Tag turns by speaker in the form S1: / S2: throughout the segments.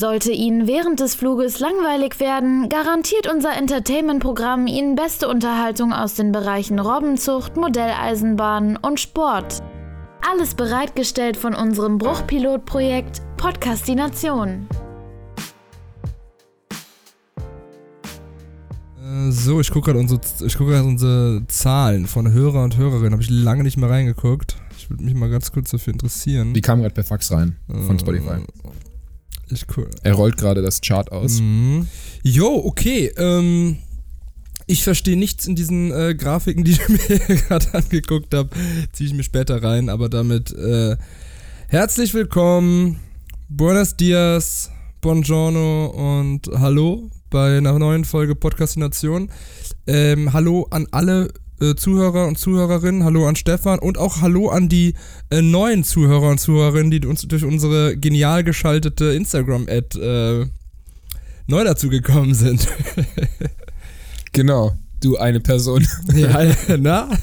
S1: Sollte Ihnen während des Fluges langweilig werden, garantiert unser Entertainment-Programm Ihnen beste Unterhaltung aus den Bereichen Robbenzucht, Modelleisenbahn und Sport. Alles bereitgestellt von unserem Bruchpilotprojekt Podcastination.
S2: Äh, So, ich gucke gerade unsere, ich guck unsere Zahlen von Hörer und Hörerinnen. Habe ich lange nicht mehr reingeguckt. Ich würde mich mal ganz kurz dafür interessieren.
S3: Die kam gerade per Fax rein von
S2: Äh, Ich gu-
S3: Er rollt gerade das Chart aus.
S2: Mhm. Jo, okay. Ähm, ich verstehe nichts in diesen äh, Grafiken, die ich mir gerade angeguckt habe. Ziehe ich mir später rein, aber damit äh, herzlich willkommen, buenos dias, buongiorno und hallo bei einer neuen Folge Podcastination. Ähm, hallo an alle äh, Zuhörer und Zuhörerinnen, hallo an Stefan und auch hallo an die äh, neuen Zuhörer und Zuhörerinnen, die uns durch unsere genial geschaltete Instagram-Ad äh, neu dazugekommen sind.
S3: Genau. Du eine Person.
S2: ja, na?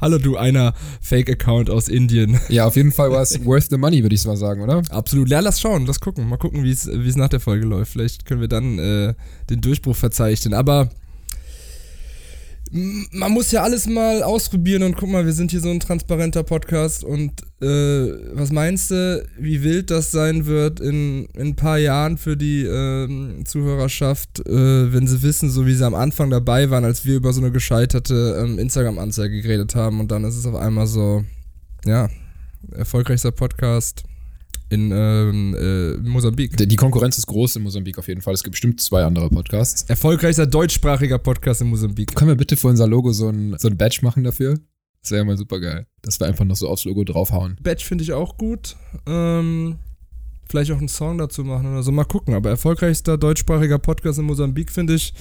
S2: Hallo du einer Fake-Account aus Indien.
S3: ja, auf jeden Fall war es worth the money, würde ich mal sagen, oder?
S2: Absolut. Ja, lass schauen, lass gucken. Mal gucken, wie es nach der Folge läuft. Vielleicht können wir dann äh, den Durchbruch verzeichnen. Aber man muss ja alles mal ausprobieren und guck mal, wir sind hier so ein transparenter Podcast und äh, was meinst du, wie wild das sein wird in, in ein paar Jahren für die ähm, Zuhörerschaft, äh, wenn sie wissen, so wie sie am Anfang dabei waren, als wir über so eine gescheiterte ähm, Instagram-Anzeige geredet haben und dann ist es auf einmal so, ja, erfolgreichster Podcast in ähm, äh, Mosambik.
S3: Die Konkurrenz ist groß in Mosambik auf jeden Fall. Es gibt bestimmt zwei andere Podcasts.
S2: Erfolgreichster deutschsprachiger Podcast in Mosambik.
S3: Können wir bitte für unser Logo so ein, so ein Badge machen dafür? Das wäre ja mal super geil. Dass wir einfach noch so aufs Logo draufhauen.
S2: Badge finde ich auch gut. Ähm, vielleicht auch einen Song dazu machen oder so. Mal gucken. Aber erfolgreichster deutschsprachiger Podcast in Mosambik, finde ich,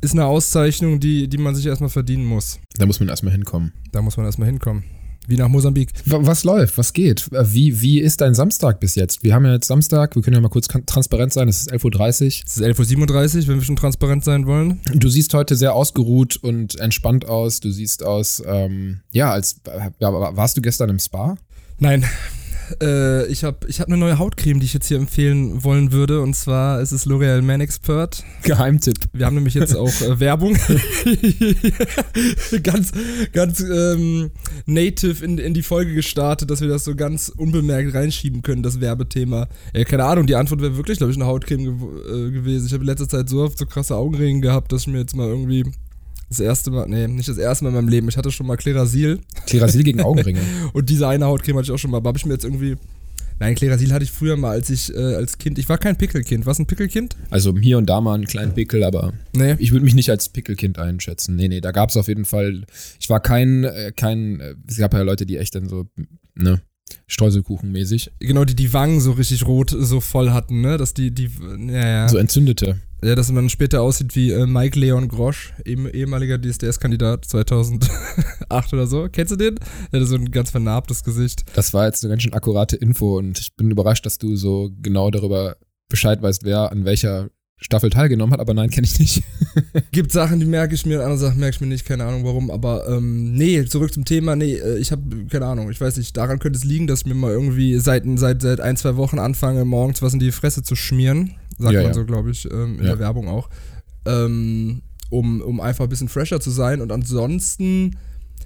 S2: ist eine Auszeichnung, die, die man sich erstmal verdienen muss.
S3: Da muss man erstmal hinkommen.
S2: Da muss man erstmal hinkommen. Wie nach Mosambik.
S3: Was läuft? Was geht? Äh, Wie, wie ist dein Samstag bis jetzt? Wir haben ja jetzt Samstag, wir können ja mal kurz transparent sein, es ist 11.30 Uhr.
S2: Es ist 11.37 Uhr, wenn wir schon transparent sein wollen.
S3: Du siehst heute sehr ausgeruht und entspannt aus. Du siehst aus, ähm, ja, als ja, warst du gestern im Spa?
S2: Nein. Äh, ich habe ich hab eine neue Hautcreme, die ich jetzt hier empfehlen wollen würde. Und zwar ist es L'Oreal Man Expert.
S3: Geheimtipp.
S2: Wir haben nämlich jetzt auch äh, Werbung. ganz ganz ähm, native in, in die Folge gestartet, dass wir das so ganz unbemerkt reinschieben können, das Werbethema. Ja, keine Ahnung, die Antwort wäre wirklich, glaube ich, eine Hautcreme gew äh, gewesen. Ich habe in letzter Zeit so oft so krasse Augenringe gehabt, dass ich mir jetzt mal irgendwie das erste Mal, nee, nicht das erste Mal in meinem Leben. Ich hatte schon mal Klerasil
S3: Klerasil gegen Augenringe.
S2: und diese eine Hautcreme hatte ich auch schon mal. Aber habe ich mir jetzt irgendwie. Nein, Klerasil hatte ich früher mal, als ich äh, als Kind. Ich war kein Pickelkind. Was ein Pickelkind?
S3: Also hier und da mal einen kleinen Pickel, aber
S2: Nee.
S3: ich würde mich nicht als Pickelkind einschätzen. Nee, nee, da gab es auf jeden Fall. Ich war kein, äh, kein, äh, es gab ja Leute, die echt dann so, ne, Streuselkuchenmäßig,
S2: Genau, die die Wangen so richtig rot so voll hatten, ne? Dass die, die, ja, ja.
S3: so entzündete.
S2: Ja dass man später aussieht wie äh, Mike Leon Grosch, ehem, ehemaliger DSDS-Kandidat 2008 oder so. Kennst du den? Der hatte so ein ganz vernarbtes Gesicht.
S3: Das war jetzt eine ganz schön akkurate Info und ich bin überrascht, dass du so genau darüber Bescheid weißt, wer an welcher Staffel teilgenommen hat, aber nein, kenne ich nicht.
S2: Gibt Sachen, die merke ich mir, und andere Sachen merke ich mir nicht, keine Ahnung warum, aber ähm, nee, zurück zum Thema, nee, äh, ich habe, keine Ahnung, ich weiß nicht, daran könnte es liegen, dass ich mir mal irgendwie seit, seit, seit ein, zwei Wochen anfange, morgens was in die Fresse zu schmieren, sagt
S3: Ja,
S2: man so, glaube ich, ähm, in der Werbung auch, ähm, um, um einfach ein bisschen fresher zu sein und ansonsten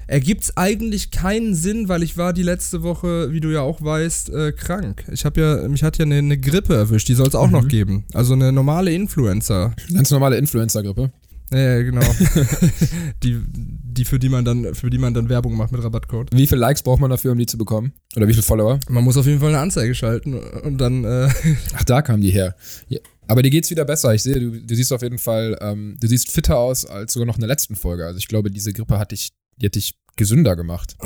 S2: ergibt es eigentlich keinen Sinn, weil ich war die letzte Woche, wie du ja auch weißt, äh, krank. Ich habe ja, mich hat ja eine, eine Grippe erwischt, die soll es auch
S3: Mhm.
S2: noch geben, also eine normale Influencer.
S3: Ganz normale Influencer-Grippe.
S2: Ja, ja, genau. die, die, für die man dann, für die man dann Werbung macht mit Rabattcode.
S3: Wie viele Likes braucht man dafür, um die zu bekommen? Oder wie viele Follower?
S2: Man muss auf jeden Fall eine Anzeige schalten und dann, äh,
S3: Ach, da kamen die her. Ja. Aber dir geht's wieder besser. Ich sehe, du, du siehst auf jeden Fall, ähm, du siehst fitter aus als sogar noch in der letzten Folge. Also ich glaube, diese Grippe hat dich, die hat dich gesünder gemacht.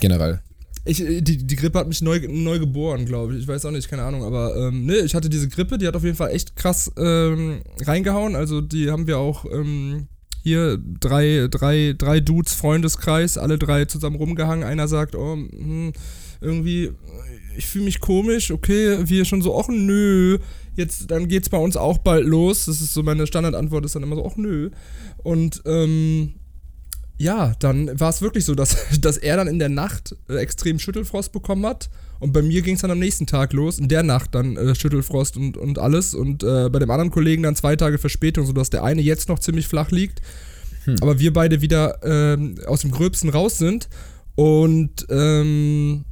S3: Generell.
S2: Ich, äh, die, die Grippe hat mich neu, neu geboren, glaube ich. Ich weiß auch nicht, keine Ahnung, aber ähm, ne, ich hatte diese Grippe, die hat auf jeden Fall echt krass ähm, reingehauen. Also die haben wir auch ähm, hier drei, drei, drei Dudes Freundeskreis, alle drei zusammen rumgehangen. Einer sagt, oh, hm, irgendwie, ich fühle mich komisch, okay, wir schon so, ach nö, jetzt, dann geht's bei uns auch bald los. Das ist so meine Standardantwort, ist dann immer so, ach nö. Und ähm, ja, dann war es wirklich so, dass, dass er dann in der Nacht äh, extrem Schüttelfrost bekommen hat. Und bei mir ging es dann am nächsten Tag los, in der Nacht dann äh, Schüttelfrost und, und alles. Und äh, bei dem anderen Kollegen dann zwei Tage Verspätung, sodass der eine jetzt noch ziemlich flach liegt.
S3: Hm.
S2: Aber wir beide wieder ähm, aus dem Gröbsten raus sind. Und ähm,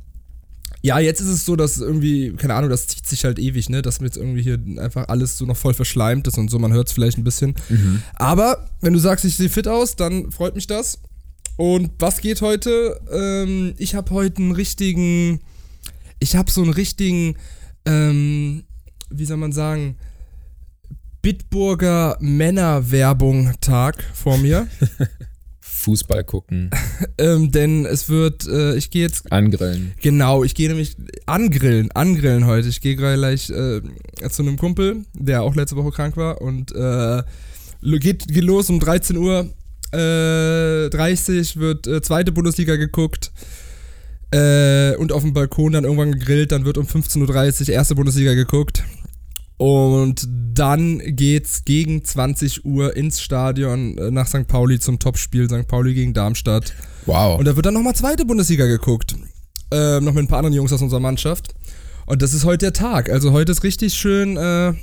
S2: ja, jetzt ist es so, dass irgendwie, keine Ahnung, das zieht sich halt ewig, ne? Dass mir jetzt irgendwie hier einfach alles so noch voll verschleimt ist und so, man hört es vielleicht ein bisschen.
S3: Mhm.
S2: Aber wenn du sagst, ich sehe fit aus, dann freut mich das. Und was geht heute? Ähm, ich habe heute einen richtigen, ich habe so einen richtigen, ähm, wie soll man sagen, Bitburger Männerwerbung-Tag vor mir.
S3: Fußball gucken,
S2: ähm, denn es wird, äh, ich gehe jetzt
S3: angrillen.
S2: Genau, ich gehe nämlich angrillen, angrillen heute. Ich gehe gleich äh, zu einem Kumpel, der auch letzte Woche krank war und äh, geht, geht los um 13 Uhr. Äh, 30 wird äh, zweite Bundesliga geguckt äh, und auf dem Balkon dann irgendwann gegrillt. Dann wird um 15.30 Uhr erste Bundesliga geguckt. Und dann geht's gegen 20 Uhr ins Stadion äh, nach St. Pauli zum Topspiel St. Pauli gegen Darmstadt.
S3: Wow.
S2: Und da wird dann nochmal zweite Bundesliga geguckt. Ähm, noch mit ein paar anderen Jungs aus unserer Mannschaft. Und das ist heute der Tag. Also heute ist richtig schön, äh,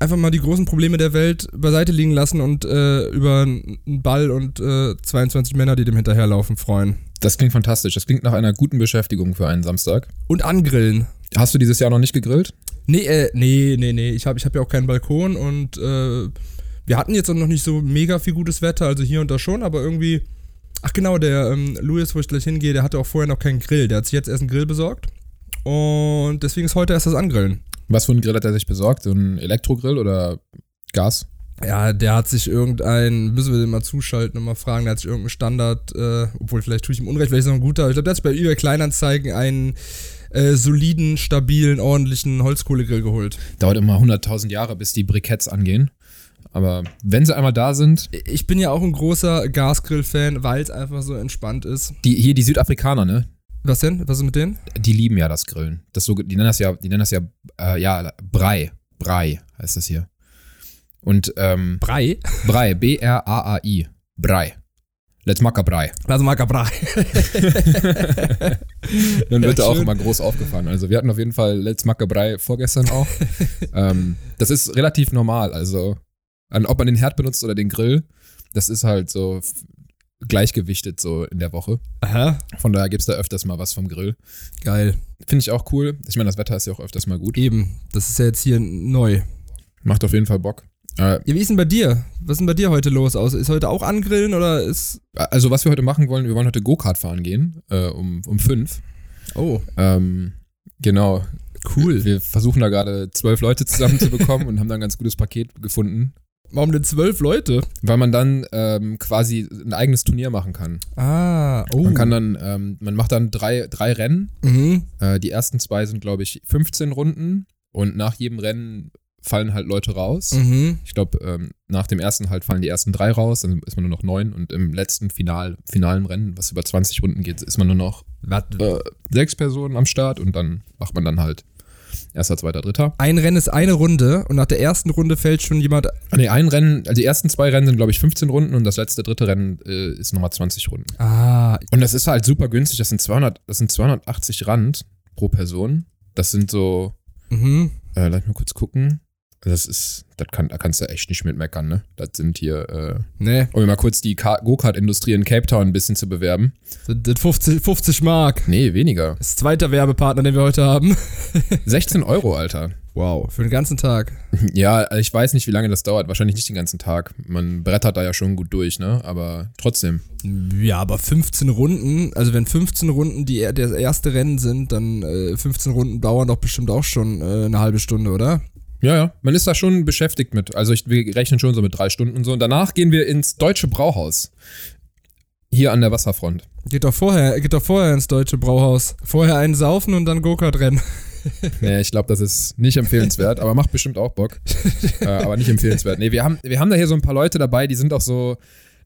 S2: einfach mal die großen Probleme der Welt beiseite liegen lassen und äh, über einen Ball und äh, 22 Männer, die dem hinterherlaufen, freuen.
S3: Das klingt fantastisch. Das klingt nach einer guten Beschäftigung für einen Samstag.
S2: Und angrillen.
S3: Hast du dieses Jahr noch nicht gegrillt?
S2: Nee, äh, nee, nee, nee. Ich habe ich hab ja auch keinen Balkon und äh, wir hatten jetzt auch noch nicht so mega viel gutes Wetter, also hier und da schon, aber irgendwie. Ach genau, der ähm, Louis, wo ich gleich hingehe, der hatte auch vorher noch keinen Grill. Der hat sich jetzt erst einen Grill besorgt. Und deswegen ist heute erst das Angrillen.
S3: Was für einen Grill hat er sich besorgt? So ein Elektrogrill oder Gas?
S2: Ja, der hat sich irgendein, müssen wir den mal zuschalten und mal fragen, der hat sich irgendeinen Standard, äh, obwohl vielleicht tue ich ihm Unrecht, weil ich noch ein guter, ich glaube, der hat sich bei eBay Kleinanzeigen einen äh, soliden, stabilen, ordentlichen Holzkohlegrill geholt.
S3: Dauert immer 100.000 Jahre, bis die Briketts angehen. Aber wenn sie einmal da sind,
S2: Ich bin ja auch ein großer Gasgrill-Fan, weil es einfach so entspannt ist.
S3: die, hier die Südafrikaner, ne?
S2: Was denn? Was ist mit denen?
S3: Die lieben ja das Grillen. Das so, die nennen das ja, die nennen das ja, äh, ja, Brei. Brei heißt das hier. Und ähm,
S2: Brei?
S3: Brei, B-R-A-A-I. Brei. Let's make a Brei.
S2: Also Marker Brei.
S3: Dann wird
S2: Ja,
S3: er auch immer groß aufgefahren. Also wir hatten auf jeden Fall Let's make a Brei vorgestern auch. ähm, das ist relativ normal. Also an, ob man den Herd benutzt oder den Grill, das ist halt so gleichgewichtet so in der Woche.
S2: Aha.
S3: Von daher gibt's da öfters mal was vom Grill.
S2: Geil.
S3: Finde ich auch cool. Ich meine, das Wetter ist ja auch öfters mal gut.
S2: Eben. Das ist ja jetzt hier neu.
S3: Macht auf jeden Fall Bock. Äh,
S2: Ja, wie ist denn bei dir? Was ist denn bei dir heute los? Ist heute auch angrillen oder ist.
S3: also was wir heute machen wollen, wir wollen heute Go-Kart fahren gehen, äh, um, um fünf.
S2: Oh,
S3: Ähm, genau.
S2: cool.
S3: Wir versuchen da gerade zwölf Leute zusammenzubekommen und haben da ein ganz gutes Paket gefunden.
S2: Warum denn zwölf Leute?
S3: Weil man dann ähm, quasi ein eigenes Turnier machen kann.
S2: Ah, oh.
S3: Man kann dann, ähm, man macht dann drei, drei Rennen.
S2: Mhm.
S3: Äh, die ersten zwei sind, glaube ich, 15 Runden und nach jedem Rennen fallen halt Leute raus.
S2: Mhm.
S3: Ich glaube, ähm, nach dem ersten halt fallen die ersten drei raus, dann ist man nur noch neun und im letzten Final, finalen Rennen, was über 20 Runden geht, ist man nur noch äh, sechs Personen am Start und dann macht man dann halt erster, zweiter, dritter.
S2: Ein Rennen ist eine Runde und nach der ersten Runde fällt schon jemand.
S3: Ah, Nee, ein Rennen, also die ersten zwei Rennen sind, glaube ich, 15 Runden und das letzte, dritte Rennen äh, ist nochmal 20 Runden.
S2: Ah,
S3: Und das ist halt super günstig, das sind 200, das sind 280 Rand pro Person. Das sind so,
S2: mhm.
S3: äh, lass mich mal kurz gucken. Das ist, das kann, da kannst du echt nicht mit meckern, ne? Das sind hier, äh,
S2: Nee,
S3: um mal kurz die Ka- Go-Kart-Industrie in Cape Town ein bisschen zu bewerben.
S2: das sind 50, 50 Mark.
S3: Nee, weniger.
S2: Das ist zweiter Werbepartner, den wir heute haben.
S3: 16 Euro, Alter.
S2: Wow, für den ganzen Tag.
S3: Ja, ich weiß nicht, wie lange das dauert. Wahrscheinlich nicht den ganzen Tag. Man brettert da ja schon gut durch, ne? Aber trotzdem.
S2: Ja, aber 15 Runden, also wenn 15 Runden die das erste Rennen sind, dann äh, 15 Runden dauern doch bestimmt auch schon äh, eine halbe Stunde, oder?
S3: Ja, ja. Man ist da schon beschäftigt mit. Also ich, wir rechnen schon so mit drei Stunden und so. Und danach gehen wir ins Deutsche Brauhaus. Hier an der Wasserfront.
S2: Geht doch vorher, geht doch vorher ins deutsche Brauhaus. Vorher einen saufen und dann Go-Kart rennen.
S3: Nee, ich glaube, das ist nicht empfehlenswert, aber macht bestimmt auch Bock. äh, aber nicht empfehlenswert. Nee, wir haben, wir haben da hier so ein paar Leute dabei, die sind auch so,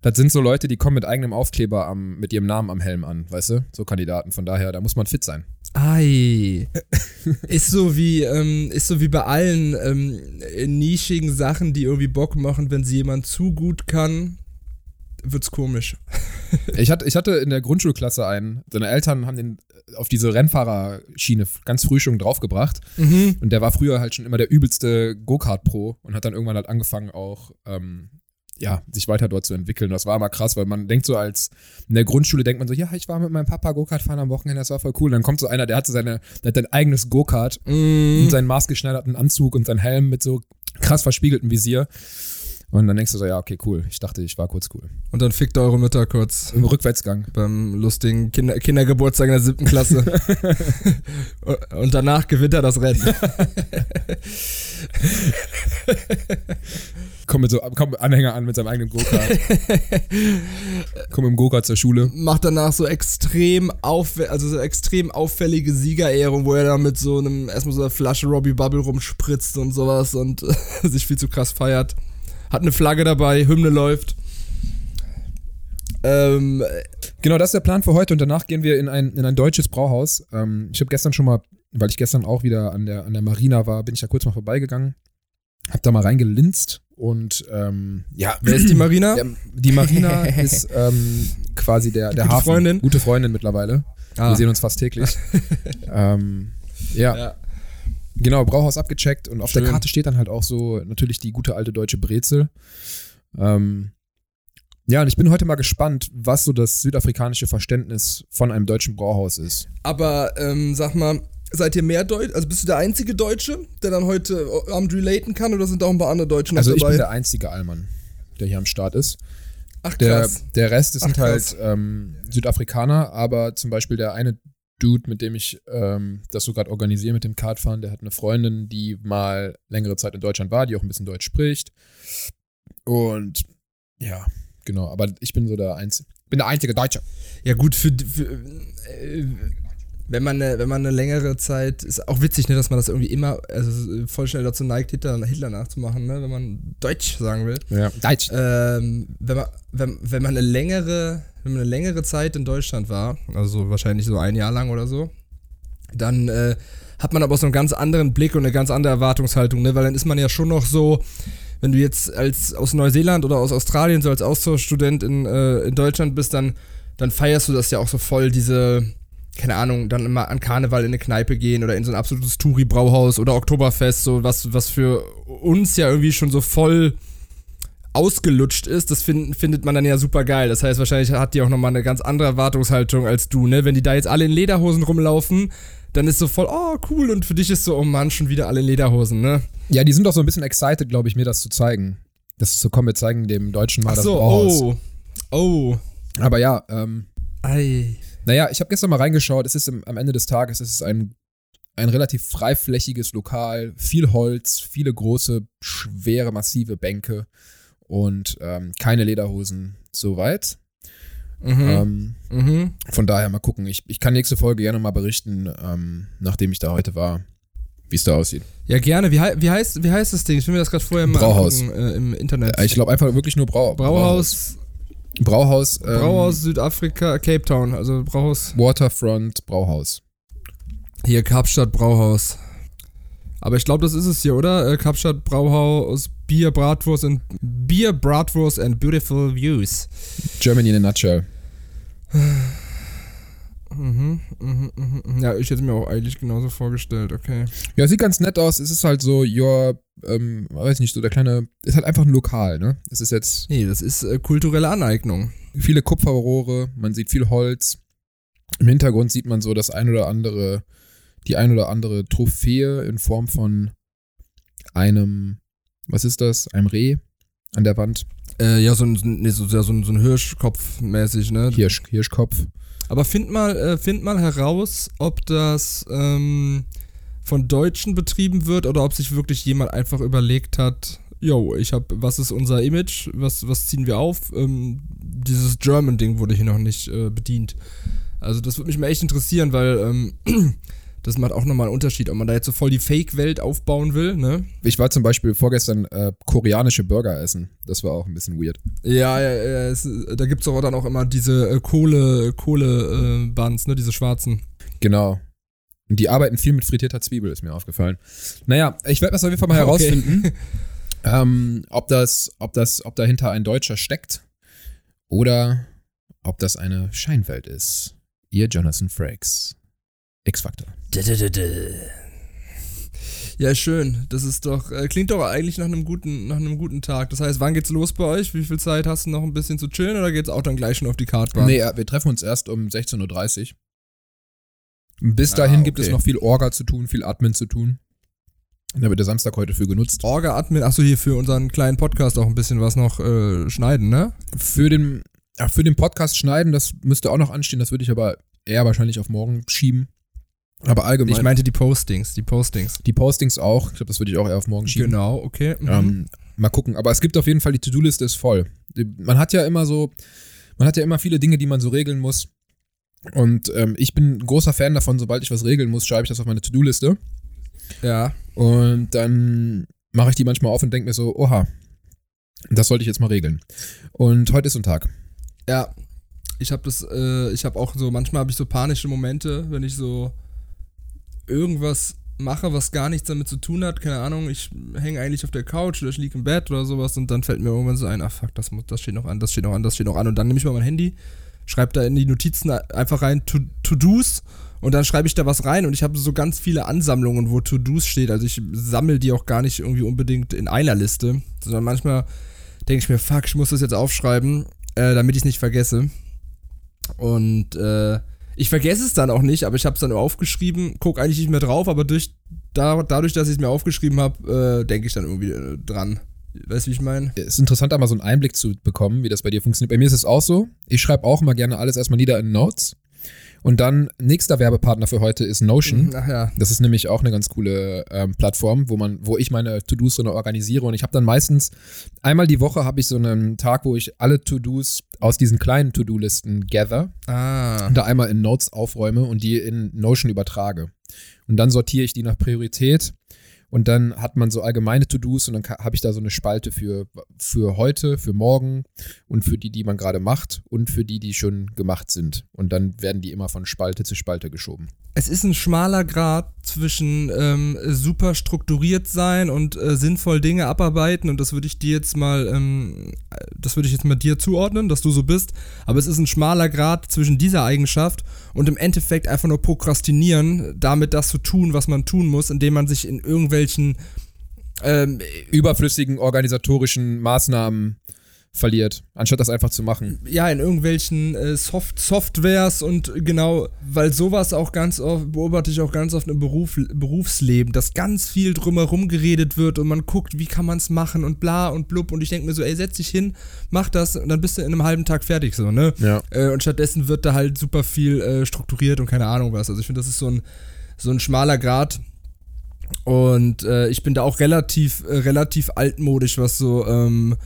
S3: das sind so Leute, die kommen mit eigenem Aufkleber am, mit ihrem Namen am Helm an, weißt du? So Kandidaten. Von daher, da muss man fit sein.
S2: Ei. ist so wie, ähm, ist so wie bei allen ähm, nischigen Sachen, die irgendwie Bock machen, wenn sie jemand zu gut kann, wird's komisch.
S3: Ich hatte, ich hatte in der Grundschulklasse einen, seine Eltern haben den auf diese Rennfahrerschiene ganz früh schon draufgebracht.
S2: Mhm.
S3: Und der war früher halt schon immer der übelste Go-Kart-Pro und hat dann irgendwann halt angefangen auch, ähm, ja, sich weiter dort zu entwickeln. Das war immer krass, weil man denkt so als, in der Grundschule denkt man so, ja, ich war mit meinem Papa Go-Kart fahren am Wochenende, das war voll cool. Und dann kommt so einer, der hat so seine, der hat ein eigenes Go-Kart
S2: Mhm.
S3: und seinen maßgeschneiderten Anzug und seinen Helm mit so krass verspiegeltem Visier. Und dann denkst du so, ja, okay, cool. Ich dachte, ich war kurz cool.
S2: Und dann fickt eure Mütter kurz
S3: Im Rückwärtsgang.
S2: beim lustigen Kinder Kindergeburtstag in der siebten Klasse. Und danach gewinnt er das Rennen.
S3: Komm mit so, komm mit Anhänger an mit seinem eigenen Go-Kart. komm im Go-Kart zur Schule.
S2: Macht danach so extrem auffällig, also so extrem auffällige Siegerehrung, wo er dann mit so einem, erstmal so einer Flasche Robbie Bubble rumspritzt und sowas und sich viel zu krass feiert. Hat eine Flagge dabei, Hymne läuft. Ähm,
S3: Genau, das ist der Plan für heute und danach gehen wir in ein, in ein deutsches Brauhaus. Ähm, ich habe gestern schon mal, weil ich gestern auch wieder an der, an der Marina war, bin ich da kurz mal vorbeigegangen. Hab da mal reingelinst und ähm, ja,
S2: wer ist die Marina?
S3: Der, die Marina ist ähm, quasi der, der
S2: Gute
S3: Hafen.
S2: Freundin?
S3: Gute Freundin mittlerweile.
S2: Ah.
S3: Wir sehen uns fast täglich. ähm, ja,
S2: Ja.
S3: genau, Brauhaus abgecheckt und auf
S2: Schön.
S3: der Karte steht dann halt auch so natürlich die gute alte deutsche Brezel. Ähm, ja, und ich bin heute mal gespannt, was so das südafrikanische Verständnis von einem deutschen Brauhaus ist.
S2: Aber ähm, sag mal, seid ihr mehr Deutsch? Also bist du der einzige Deutsche, der dann heute Abend relaten kann oder sind auch ein paar andere Deutsche noch
S3: Also ich
S2: dabei?
S3: bin der einzige Allmann, der hier am Start ist.
S2: Ach
S3: Der,
S2: krass.
S3: der Rest
S2: Ach,
S3: sind
S2: krass.
S3: halt ähm, Südafrikaner, aber zum Beispiel der eine Dude, mit dem ich ähm, das so gerade organisiere mit dem Kartfahren, der hat eine Freundin, die mal längere Zeit in Deutschland war, die auch ein bisschen Deutsch spricht. Und ja, genau, aber ich bin so der einzige, bin der einzige Deutsche.
S2: Ja gut, für, für äh, wenn man eine, wenn man eine längere Zeit, ist auch witzig, ne, dass man das irgendwie immer, also voll schnell dazu neigt, Hitler, Hitler nachzumachen, ne, wenn man Deutsch sagen will.
S3: Ja, Deutsch.
S2: Ähm, wenn man, wenn, wenn man eine längere, wenn man eine längere Zeit in Deutschland war, also wahrscheinlich so ein Jahr lang oder so, dann äh, hat man aber auch so einen ganz anderen Blick und eine ganz andere Erwartungshaltung, ne? Weil dann ist man ja schon noch so, wenn du jetzt als aus Neuseeland oder aus Australien so als Austauschstudent in, äh, in Deutschland bist, dann, dann feierst du das ja auch so voll, diese, keine Ahnung, dann immer an Karneval in eine Kneipe gehen oder in so ein absolutes Touri-Brauhaus oder Oktoberfest, so was, was für uns ja irgendwie schon so voll ausgelutscht ist, das find, findet man dann ja super geil. Das heißt, wahrscheinlich hat die auch nochmal eine ganz andere Erwartungshaltung als du, ne? Wenn die da jetzt alle in Lederhosen rumlaufen, dann ist so voll, oh cool, und für dich ist so, oh Mann, schon wieder alle in Lederhosen, ne?
S3: Ja, die sind doch so ein bisschen excited, glaube ich, mir das zu zeigen. Das ist so, komm, wir zeigen dem Deutschen mal
S2: Ach
S3: das
S2: so,
S3: Brauhaus.
S2: oh. Oh.
S3: Aber ja, ähm,
S2: Ei.
S3: Naja, ich habe gestern mal reingeschaut. Es ist im, am Ende des Tages es ist ein, ein relativ freiflächiges Lokal, viel Holz, viele große, schwere, massive Bänke und ähm, keine Lederhosen soweit.
S2: Mhm.
S3: Ähm,
S2: mhm.
S3: von daher mal gucken. Ich, ich kann nächste Folge gerne mal berichten, ähm, nachdem ich da heute war, wie es da aussieht.
S2: Ja, gerne. Wie, wie, heißt, wie heißt das Ding? Ich will mir das gerade vorher mal
S3: Brauhaus.
S2: angucken, äh, im Internet.
S3: Äh, Ich glaube einfach wirklich nur Brau
S2: Brauhaus,
S3: Brauhaus. Ähm,
S2: Brauhaus Südafrika, Cape Town, also Brauhaus.
S3: Waterfront Brauhaus.
S2: Hier, Kapstadt Brauhaus. Aber ich glaube, das ist es hier, oder? Äh, Kapstadt Brauhaus, Bier, Bratwurst und Bier, Bratwurst and Beautiful Views.
S3: Germany in a nutshell.
S2: Mhm, mhm, mhm, mhm. Ja, ich hätte mir auch eigentlich genauso vorgestellt, okay.
S3: Ja, sieht ganz nett aus. Es ist halt so, ja, ähm, weiß nicht, so der kleine, ist halt einfach ein Lokal, ne? Es ist jetzt
S2: Nee, das ist äh, kulturelle Aneignung.
S3: viele Kupferrohre, man sieht viel Holz. Im Hintergrund sieht man so das ein oder andere, die ein oder andere Trophäe in Form von einem, was ist das? Einem Reh an der Wand.
S2: Äh, ja, so ein, nee, so, ja, so ein, so ein Hirschkopf mäßig, ne?
S3: Hirsch, Hirschkopf.
S2: Aber find mal, äh, find mal heraus, ob das ähm, von Deutschen betrieben wird oder ob sich wirklich jemand einfach überlegt hat, yo, ich hab, was ist unser Image, was, was ziehen wir auf? Ähm, dieses German-Ding wurde hier noch nicht äh, bedient. Also das würde mich mal echt interessieren, weil ähm, das macht auch nochmal einen Unterschied, ob man da jetzt so voll die Fake-Welt aufbauen will, ne?
S3: Ich war zum Beispiel vorgestern äh, koreanische Burger essen. Das war auch ein bisschen weird.
S2: Ja, ja, ja es, da gibt's auch dann auch immer diese äh, Kohle, Kohle, äh, ne, diese schwarzen.
S3: Genau. Und die arbeiten viel mit frittierter Zwiebel, ist mir aufgefallen. Naja, ich werde das auf jeden Fall mal
S2: Okay.
S3: herausfinden, ähm, ob das, ob das, ob dahinter ein Deutscher steckt oder ob das eine Scheinwelt ist. Ihr Jonathan Frakes. X-Factor.
S2: Ja, schön. Das ist doch, äh, klingt doch eigentlich nach einem guten, nach einem guten Tag. Das heißt, wann geht's los bei euch? Wie viel Zeit hast du noch ein bisschen zu chillen oder geht's auch dann gleich schon auf die Kartbahn?
S3: Nee, wir treffen uns erst um 16.30 Uhr. Bis dahin
S2: Ah,
S3: gibt es
S2: okay.
S3: noch viel Orga zu tun, viel Admin zu tun. Da wird der Samstag heute für genutzt.
S2: Orga-Admin, achso, hier für unseren kleinen Podcast auch ein bisschen was noch äh, schneiden, ne?
S3: Für den, ja, für den Podcast schneiden, das müsste auch noch anstehen, das würde ich aber eher wahrscheinlich auf morgen schieben. Aber allgemein.
S2: Ich meinte die Postings, die Postings.
S3: die Postings auch. Ich glaube, das würde ich auch eher auf morgen schieben.
S2: Genau, okay. Mhm.
S3: Ähm, mal gucken. Aber es gibt auf jeden Fall, die To-Do-Liste ist voll. Man hat ja immer so, man hat ja immer viele Dinge, die man so regeln muss. Und ähm, ich bin ein großer Fan davon, sobald ich was regeln muss, schreibe ich das auf meine To-Do-Liste.
S2: ja.
S3: Und dann mache ich die manchmal auf und denke mir so, oha, das sollte ich jetzt mal regeln. Und heute ist so ein Tag.
S2: Ja. Ich habe das, äh, ich habe auch so, manchmal habe ich so panische Momente, wenn ich so irgendwas mache, was gar nichts damit zu tun hat. Keine Ahnung, ich hänge eigentlich auf der Couch oder ich liege im Bett oder sowas und dann fällt mir irgendwann so ein, ach fuck, das, muss, das steht noch an, das steht noch an, das steht noch an. Und dann nehme ich mal mein Handy, schreibe da in die Notizen einfach rein To- To-Dos und dann schreibe ich da was rein und ich habe so ganz viele Ansammlungen, wo To-Dos steht. Also ich sammle die auch gar nicht irgendwie unbedingt in einer Liste, sondern manchmal denke ich mir, fuck, ich muss das jetzt aufschreiben, äh, damit ich es nicht vergesse. Und äh, ich vergesse es dann auch nicht, aber ich habe es dann aufgeschrieben, guck eigentlich nicht mehr drauf, aber durch, da, dadurch, dass ich es mir aufgeschrieben habe, äh, denke ich dann irgendwie äh, dran. Weißt du, wie ich meine?
S3: Es ist interessant, da mal so einen Einblick zu bekommen, wie das bei dir funktioniert. Bei mir ist es auch so. Ich schreibe auch immer gerne alles erstmal nieder in Notes. Und dann, nächster Werbepartner für heute ist Notion.
S2: Ach ja.
S3: Das ist nämlich auch eine ganz coole ähm, Plattform, wo man, wo ich meine To-Dos so organisiere. Und ich habe dann meistens einmal die Woche habe ich so einen Tag, wo ich alle To-Dos aus diesen kleinen To-Do-Listen gather
S2: Ah.
S3: und da einmal in Notes aufräume und die in Notion übertrage. Und dann sortiere ich die nach Priorität. Und dann hat man so allgemeine To-Dos und dann habe ich da so eine Spalte für, für heute, für morgen und für die, die man gerade macht und für die, die schon gemacht sind. Und dann werden die immer von Spalte zu Spalte geschoben.
S2: Es ist ein schmaler Grad zwischen ähm, super strukturiert sein und äh, sinnvoll Dinge abarbeiten und das würde ich dir jetzt mal, ähm, das würde ich jetzt mal dir zuordnen, dass du so bist. Aber es ist ein schmaler Grad zwischen dieser Eigenschaft und im Endeffekt einfach nur prokrastinieren, damit das zu tun, was man tun muss, indem man sich in irgendwelchen ähm,
S3: Überflüssigen organisatorischen Maßnahmen verliert, anstatt das einfach zu machen.
S2: ja, in irgendwelchen äh, Soft Softwares und genau, weil sowas auch ganz oft, beobachte ich auch ganz oft im Beruf, Berufsleben, dass ganz viel drumherum geredet wird und man guckt, wie kann man es machen und bla und blub und ich denke mir so, ey, setz dich hin, mach das und dann bist du in einem halben Tag fertig, so, ne?
S3: Ja.
S2: Äh, und stattdessen wird da halt super viel äh, strukturiert und keine Ahnung was. Also ich finde, das ist so ein, so ein schmaler Grad. Und äh, ich bin da auch relativ, äh, relativ altmodisch, was so, ähm,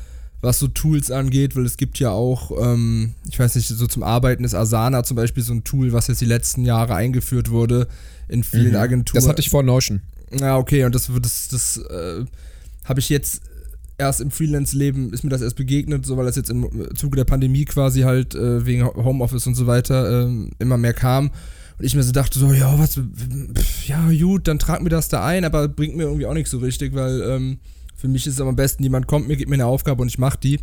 S2: was so Tools angeht, weil es gibt ja auch, ähm, ich weiß nicht, so zum Arbeiten ist Asana zum Beispiel so ein Tool, was jetzt die letzten Jahre eingeführt wurde in vielen
S3: Mhm.
S2: Agenturen.
S3: Das hatte ich vor Notion.
S2: Ja, okay, und das, das, das äh, habe ich jetzt erst im Freelance-Leben, ist mir das erst begegnet, so weil das jetzt im Zuge der Pandemie quasi halt äh, wegen Homeoffice und so weiter ähm, immer mehr kam. Und ich mir so dachte so, ja, was, pf, ja, gut, dann trag mir das da ein, aber bringt mir irgendwie auch nicht so richtig, weil ähm, für mich ist es am besten, jemand kommt mir, gibt mir eine Aufgabe und ich mach die.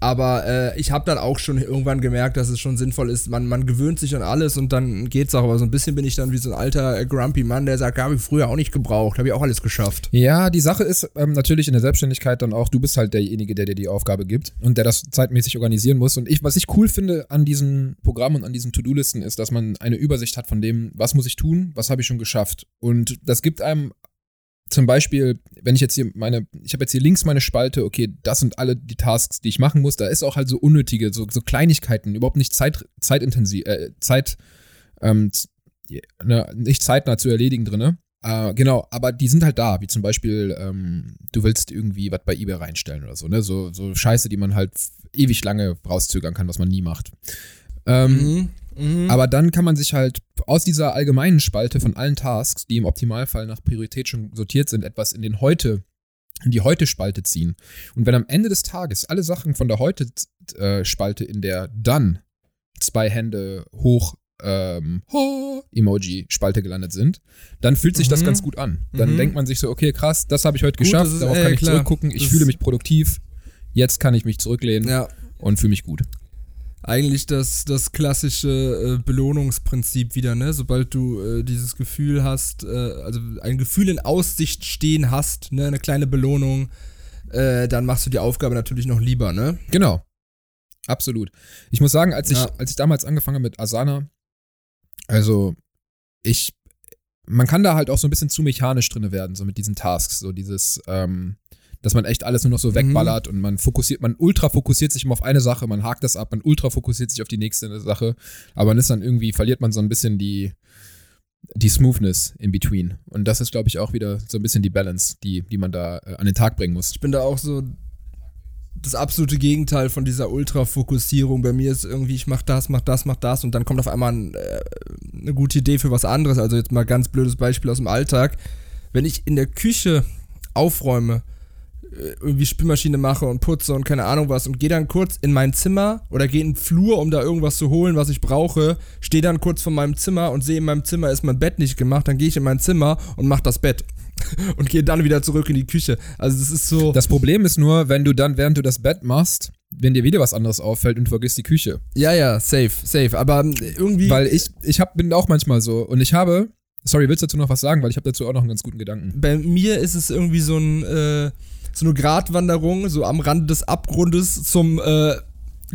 S2: Aber äh, ich habe dann auch schon irgendwann gemerkt, dass es schon sinnvoll ist. Man, man gewöhnt sich an alles und dann geht's auch. Aber so ein bisschen bin ich dann wie so ein alter äh, grumpy Mann, der sagt, habe ich früher auch nicht gebraucht, habe ich auch alles geschafft.
S3: Ja, die Sache ist ähm, natürlich in der Selbstständigkeit dann auch, du bist halt derjenige, der dir die Aufgabe gibt und der das zeitmäßig organisieren muss. Und ich, was ich cool finde an diesen Programmen und an diesen To-Do-Listen ist, dass man eine Übersicht hat von dem, was muss ich tun, was habe ich schon geschafft. Und das gibt einem zum Beispiel, wenn ich jetzt hier meine, ich habe jetzt hier links meine Spalte, okay, das sind alle die Tasks, die ich machen muss. Da ist auch halt so unnötige, so, so Kleinigkeiten, überhaupt nicht zeit, zeitintensiv, äh, Zeit, ähm, ne, nicht zeitnah zu erledigen drinne. Äh, genau, aber die sind halt da, wie zum Beispiel, ähm, du willst irgendwie was bei eBay reinstellen oder so, ne? So, so Scheiße, die man halt ewig lange rauszögern kann, was man nie macht. Ähm,
S2: Mhm.
S3: Aber dann kann man sich halt aus dieser allgemeinen Spalte von allen Tasks, die im Optimalfall nach Priorität schon sortiert sind, etwas in den heute, in die Heute-Spalte ziehen. Und wenn am Ende des Tages alle Sachen von der Heute-Spalte in der dann zwei Hände hoch ähm, ho, Emoji-Spalte gelandet sind, dann fühlt sich das
S2: Mhm.
S3: ganz gut an. Dann
S2: Mhm.
S3: denkt man sich so, okay, krass, das habe ich heute
S2: Gut,
S3: geschafft,
S2: das ist-
S3: darauf
S2: ey,
S3: kann ich
S2: klar.
S3: zurückgucken, ich
S2: Das-
S3: fühle mich produktiv, jetzt kann ich mich zurücklehnen
S2: ja.
S3: und fühle mich gut.
S2: Eigentlich das, das klassische äh, Belohnungsprinzip wieder, ne? Sobald du äh, dieses Gefühl hast, äh, also ein Gefühl in Aussicht stehen hast, ne, eine kleine Belohnung, äh, dann machst du die Aufgabe natürlich noch lieber, ne?
S3: Genau. Absolut. Ich muss sagen, als ich,
S2: Ja.
S3: als ich damals angefangen habe mit Asana, also ich, man kann da halt auch so ein bisschen zu mechanisch drin werden, so mit diesen Tasks, so dieses, ähm, dass man echt alles nur noch so wegballert und man fokussiert, man ultra fokussiert sich immer auf eine Sache, man hakt das ab, man ultra fokussiert sich auf die nächste Sache, aber man ist dann irgendwie, verliert man so ein bisschen die, die Smoothness in between. Und das ist, glaube ich, auch wieder so ein bisschen die Balance, die, die man da äh, an den Tag bringen muss.
S2: Ich bin da auch so das absolute Gegenteil von dieser Ultrafokussierung. Bei mir ist irgendwie, ich mach das, mach das, mach das und dann kommt auf einmal ein, äh, eine gute Idee für was anderes. Also jetzt mal ganz blödes Beispiel aus dem Alltag. Wenn ich in der Küche aufräume, irgendwie Spülmaschine mache und putze und keine Ahnung was und gehe dann kurz in mein Zimmer oder gehe in den Flur, um da irgendwas zu holen, was ich brauche, stehe dann kurz vor meinem Zimmer und sehe in meinem Zimmer ist mein Bett nicht gemacht, dann gehe ich in mein Zimmer und mache das Bett und gehe dann wieder zurück in die Küche. Also das ist so
S3: Das Problem ist nur, wenn du dann, während du das Bett machst, wenn dir wieder was anderes auffällt und du vergisst die Küche.
S2: Ja, ja, safe, safe. Aber ähm, irgendwie.
S3: Weil ich, ich hab, bin auch manchmal so und ich habe, sorry, willst du dazu noch was sagen? Weil ich habe dazu auch noch einen ganz guten Gedanken.
S2: bei mir ist es irgendwie so ein, äh, so eine Gratwanderung, so am Rande des Abgrundes zum äh,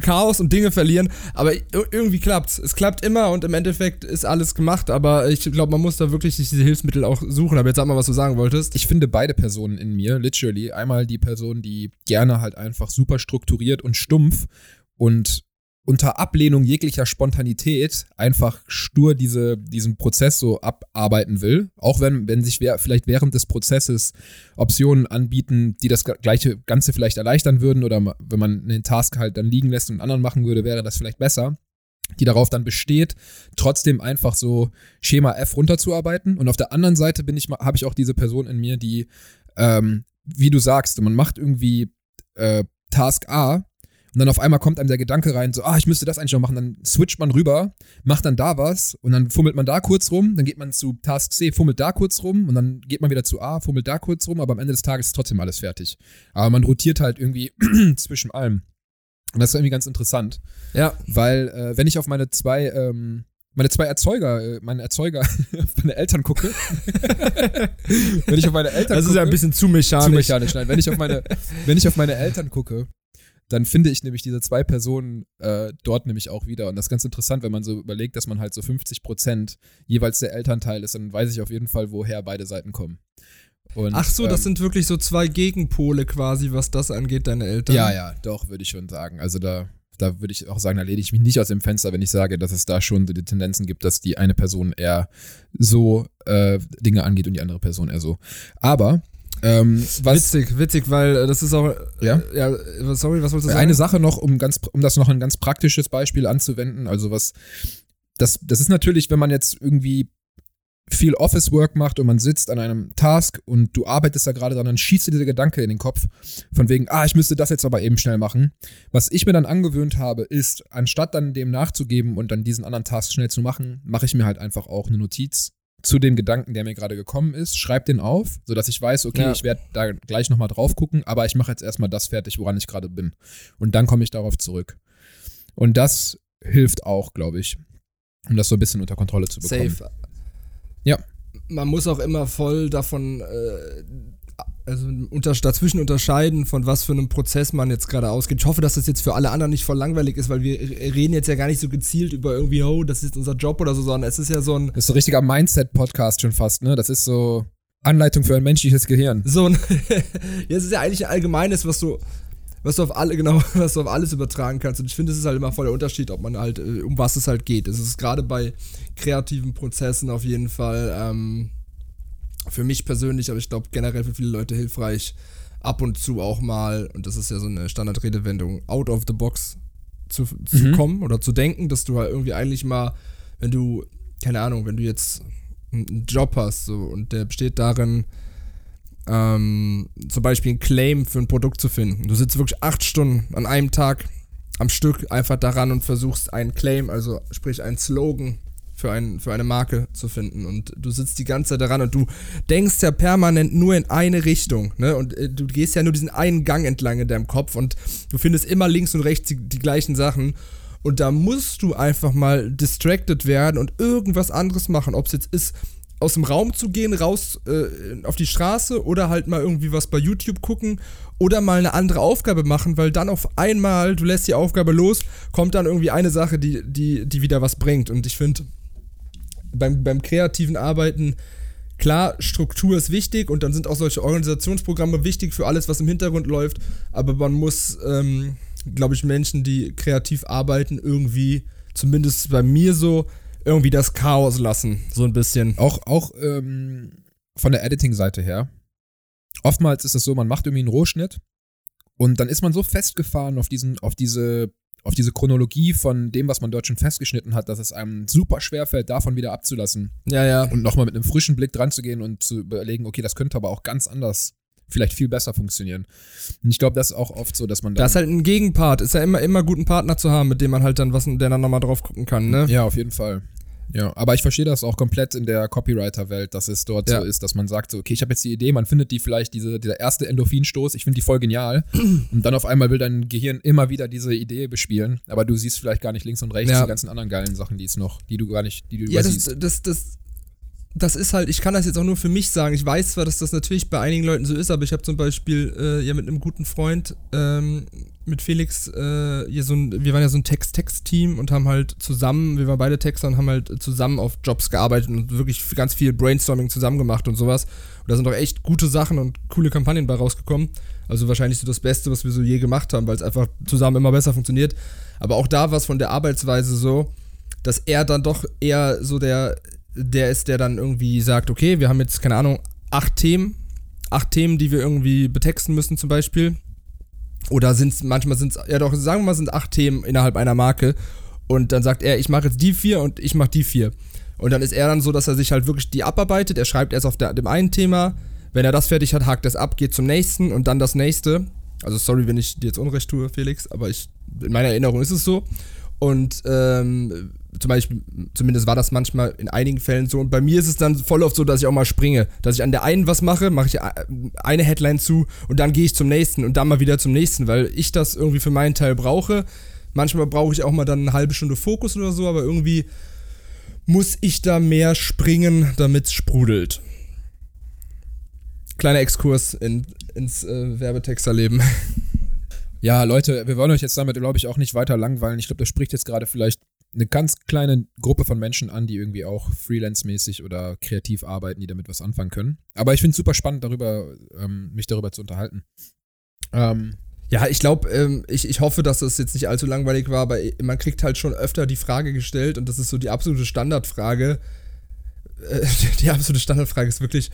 S2: Chaos und Dinge verlieren. Aber ir- irgendwie klappt's. Es klappt immer und im Endeffekt ist alles gemacht. Aber ich glaube, man muss da wirklich diese Hilfsmittel auch suchen. Aber jetzt sag mal, was du sagen wolltest.
S3: Ich finde beide Personen in mir, literally, einmal die Person, die gerne halt einfach super strukturiert und stumpf und unter Ablehnung jeglicher Spontanität einfach stur diese, diesen Prozess so abarbeiten will. Auch wenn, wenn sich vielleicht während des Prozesses Optionen anbieten, die das gleiche Ganze vielleicht erleichtern würden oder wenn man den Task halt dann liegen lässt und einen anderen machen würde, wäre das vielleicht besser. Die darauf dann besteht, trotzdem einfach so Schema F runterzuarbeiten. Und auf der anderen Seite ich, habe ich auch diese Person in mir, die, ähm, wie du sagst, man macht irgendwie äh, Task A und dann auf einmal kommt einem der Gedanke rein, so, ah, ich müsste das eigentlich noch machen. Dann switcht man rüber, macht dann da was und dann fummelt man da kurz rum, dann geht man zu Task C, fummelt da kurz rum und dann geht man wieder zu A, fummelt da kurz rum, aber am Ende des Tages ist trotzdem alles fertig. Aber man rotiert halt irgendwie zwischen allem. Und das ist irgendwie ganz interessant,
S2: Ja,
S3: weil äh, wenn ich auf meine zwei, ähm, meine zwei Erzeuger, äh, meine Erzeuger, meine Eltern gucke, wenn ich auf meine Eltern
S2: das
S3: gucke,
S2: ist ja ein bisschen zu mechanisch.
S3: zu mechanisch. Nein, wenn ich auf meine, wenn ich auf meine Eltern gucke, dann finde ich nämlich diese zwei Personen äh, dort nämlich auch wieder. Und das ist ganz interessant, wenn man so überlegt, dass man halt so 50 Prozent jeweils der Elternteil ist, dann weiß ich auf jeden Fall, woher beide Seiten kommen. Und,
S2: Ach so, das
S3: ähm,
S2: sind wirklich so zwei Gegenpole quasi, was das angeht, deine Eltern.
S3: Ja, ja, doch, würde ich schon sagen. Also da, da würde ich auch sagen, da lehne ich mich nicht aus dem Fenster, wenn ich sage, dass es da schon so die Tendenzen gibt, dass die eine Person eher so äh, Dinge angeht und die andere Person eher so. Aber ähm,
S2: Witzig, witzig, weil äh, das ist auch.
S3: Ja?
S2: Äh, ja, äh, sorry, was wolltest du sagen?
S3: Eine Sache noch, um, ganz, um das noch ein ganz praktisches Beispiel anzuwenden. Also was, das, das ist natürlich, wenn man jetzt irgendwie viel Office-Work macht und man sitzt an einem Task und du arbeitest da gerade dran, dann schießt dir dieser Gedanke in den Kopf von wegen, ah, ich müsste das jetzt aber eben schnell machen. Was ich mir dann angewöhnt habe, ist, anstatt dann dem nachzugeben und dann diesen anderen Task schnell zu machen, mache ich mir halt einfach auch eine Notiz zu dem Gedanken, der mir gerade gekommen ist, schreib den auf, sodass ich weiß, okay,
S2: Ja.
S3: ich werde da gleich nochmal drauf gucken, aber ich mache jetzt erstmal das fertig, woran ich gerade bin. Und dann komme ich darauf zurück. Und das hilft auch, glaube ich, um das so ein bisschen unter Kontrolle zu bekommen.
S2: Safe.
S3: Ja.
S2: Man muss auch immer voll davon, äh, also unter, dazwischen unterscheiden, von was für einem Prozess man jetzt gerade ausgeht. Ich hoffe, dass das jetzt für alle anderen nicht voll langweilig ist, weil wir reden jetzt ja gar nicht so gezielt über irgendwie, oh, das ist jetzt unser Job oder so, sondern es ist ja so ein,
S3: Das ist so richtiger Mindset-Podcast schon fast, ne? Das ist so Anleitung für ein menschliches Gehirn.
S2: so ein, ja, es ist ja eigentlich ein allgemeines, was du, was du auf alle, genau, was du auf alles übertragen kannst. Und ich finde, es ist halt immer voll der Unterschied, ob man halt, äh, um was es halt geht. Es ist gerade bei kreativen Prozessen auf jeden Fall, ähm, für mich persönlich, aber ich glaube generell für viele Leute hilfreich, ab und zu auch mal, und das ist ja so eine Standardredewendung, out of the box zu, zu
S3: Mhm.
S2: kommen oder zu denken, dass du halt irgendwie eigentlich mal, wenn du, keine Ahnung, wenn du jetzt einen Job hast so, und der besteht darin, ähm, zum Beispiel einen Claim für ein Produkt zu finden. Du sitzt wirklich acht Stunden an einem Tag am Stück einfach daran und versuchst einen Claim, also sprich einen Slogan für, ein, für eine Marke zu finden. Und du sitzt die ganze Zeit daran und du denkst ja permanent nur in eine Richtung. Ne? Und äh, du gehst ja nur diesen einen Gang entlang in deinem Kopf und du findest immer links und rechts die, die gleichen Sachen. Und da musst du einfach mal distracted werden und irgendwas anderes machen. Ob es jetzt ist, aus dem Raum zu gehen, raus äh, auf die Straße oder halt mal irgendwie was bei YouTube gucken oder mal eine andere Aufgabe machen, weil dann auf einmal, du lässt die Aufgabe los, kommt dann irgendwie eine Sache, die, die, die wieder was bringt. Und ich finde, beim, beim kreativen Arbeiten, klar, Struktur ist wichtig und dann sind auch solche Organisationsprogramme wichtig für alles, was im Hintergrund läuft, aber man muss, ähm, glaube ich, Menschen, die kreativ arbeiten, irgendwie, zumindest bei mir so, irgendwie das Chaos lassen, so ein bisschen.
S3: Auch, auch ähm, von der Editing-Seite her. Oftmals ist es so, man macht irgendwie einen Rohschnitt und dann ist man so festgefahren auf diesen, auf diese, auf diese Chronologie von dem, was man dort schon festgeschnitten hat, dass es einem super schwer fällt, davon wieder abzulassen.
S2: Ja, ja.
S3: Und nochmal mit einem frischen Blick dran zu gehen und zu überlegen, okay, das könnte aber auch ganz anders vielleicht viel besser funktionieren. Und ich glaube, das ist auch oft so, dass man
S2: da. Das ist halt ein Gegenpart. Ist ja immer, immer gut, einen Partner zu haben, mit dem man halt dann was, der dann nochmal drauf gucken kann, ne?
S3: Ja, auf jeden Fall. Ja, aber ich verstehe das auch komplett in der Copywriter-Welt, dass es dort ja. so ist, dass man sagt, so, okay, ich habe jetzt die Idee, man findet die vielleicht, diese, dieser erste Endorphinstoß, ich finde die voll genial. und dann auf einmal will dein Gehirn immer wieder diese Idee bespielen, aber du siehst vielleicht gar nicht links und rechts ja. die ganzen anderen geilen Sachen, die es noch, die du gar nicht, die du
S2: ja, übersiehst. Das, das, das, das ist halt, ich kann das jetzt auch nur für mich sagen. Ich weiß zwar, dass das natürlich bei einigen Leuten so ist, aber ich habe zum Beispiel äh, ja mit einem guten Freund, ähm, mit Felix, äh, hier so ein, wir waren ja so ein Text-Text-Team und haben halt zusammen, wir waren beide Texter und haben halt zusammen auf Jobs gearbeitet und wirklich ganz viel Brainstorming zusammen gemacht und sowas. Und da sind auch echt gute Sachen und coole Kampagnen bei rausgekommen. Also wahrscheinlich so das Beste, was wir so je gemacht haben, weil es einfach zusammen immer besser funktioniert. Aber auch da war es von der Arbeitsweise so, dass er dann doch eher so der der ist, der dann irgendwie sagt, okay, wir haben jetzt, keine Ahnung, acht Themen, acht Themen, die wir irgendwie betexten müssen zum Beispiel. Oder sind es, manchmal sind es, ja doch, sagen wir mal, sind acht Themen innerhalb einer Marke. Und dann sagt er, ich mache jetzt die vier und ich mache die vier. Und dann ist er dann so, dass er sich halt wirklich die abarbeitet. Er schreibt erst auf der, dem einen Thema. Wenn er das fertig hat, hakt das ab, geht zum nächsten und dann das nächste. Also sorry, wenn ich dir jetzt Unrecht tue, Felix, aber ich, in meiner Erinnerung ist es so. Und ähm, zum Beispiel, zumindest war das manchmal in einigen Fällen so. Und bei mir ist es dann voll oft so, dass ich auch mal springe. Dass ich an der einen was mache, mache ich äh, eine Headline zu und dann gehe ich zum nächsten und dann mal wieder zum nächsten, weil ich das irgendwie für meinen Teil brauche. Manchmal brauche ich auch mal dann eine halbe Stunde Fokus oder so, aber irgendwie muss ich da mehr springen, damit es sprudelt. Kleiner Exkurs in, ins äh, Werbetexterleben.
S3: Ja, Leute, wir wollen euch jetzt damit, glaube ich, auch nicht weiter langweilen. Ich glaube, das spricht jetzt gerade vielleicht eine ganz kleine Gruppe von Menschen an, die irgendwie auch freelance-mäßig oder kreativ arbeiten, die damit was anfangen können. Aber ich finde es super spannend, darüber, ähm, mich darüber zu unterhalten.
S2: Ähm, ja, ich glaube, ähm, ich, ich hoffe, dass das jetzt nicht allzu langweilig war, aber man kriegt halt schon öfter die Frage gestellt und das ist so die absolute Standardfrage. Äh, die absolute Standardfrage ist wirklich,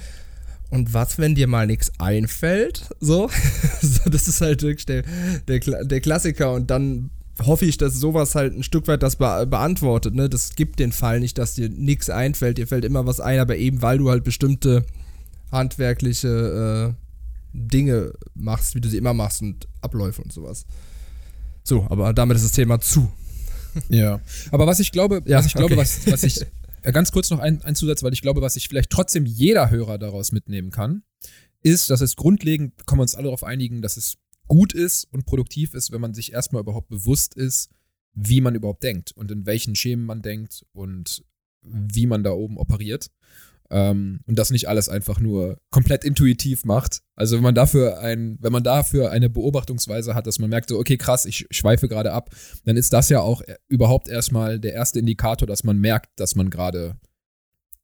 S2: und was, wenn dir mal nichts einfällt? So? das ist halt wirklich der, der, der Klassiker und dann hoffe ich, dass sowas halt ein Stück weit das be beantwortet. Ne? Das gibt den Fall nicht, dass dir nichts einfällt. Dir fällt immer was ein, aber eben weil du halt bestimmte handwerkliche äh, Dinge machst, wie du sie immer machst und Abläufe und sowas. So, aber damit ist das Thema zu.
S3: Ja, aber was ich glaube, ja, was ich glaube, okay. was, was ich äh, ganz kurz noch ein, ein Zusatz, weil ich glaube, was sich vielleicht trotzdem jeder Hörer daraus mitnehmen kann, ist, dass es grundlegend, können wir uns alle darauf einigen, dass es gut ist und produktiv ist, wenn man sich erstmal überhaupt bewusst ist, wie man überhaupt denkt und in welchen Schemen man denkt und wie man da oben operiert. Ähm, und das nicht alles einfach nur komplett intuitiv macht. Also wenn man dafür ein, wenn man dafür eine Beobachtungsweise hat, dass man merkt, so, okay, krass, ich schweife gerade ab, dann ist das ja auch überhaupt erstmal der erste Indikator, dass man merkt, dass man gerade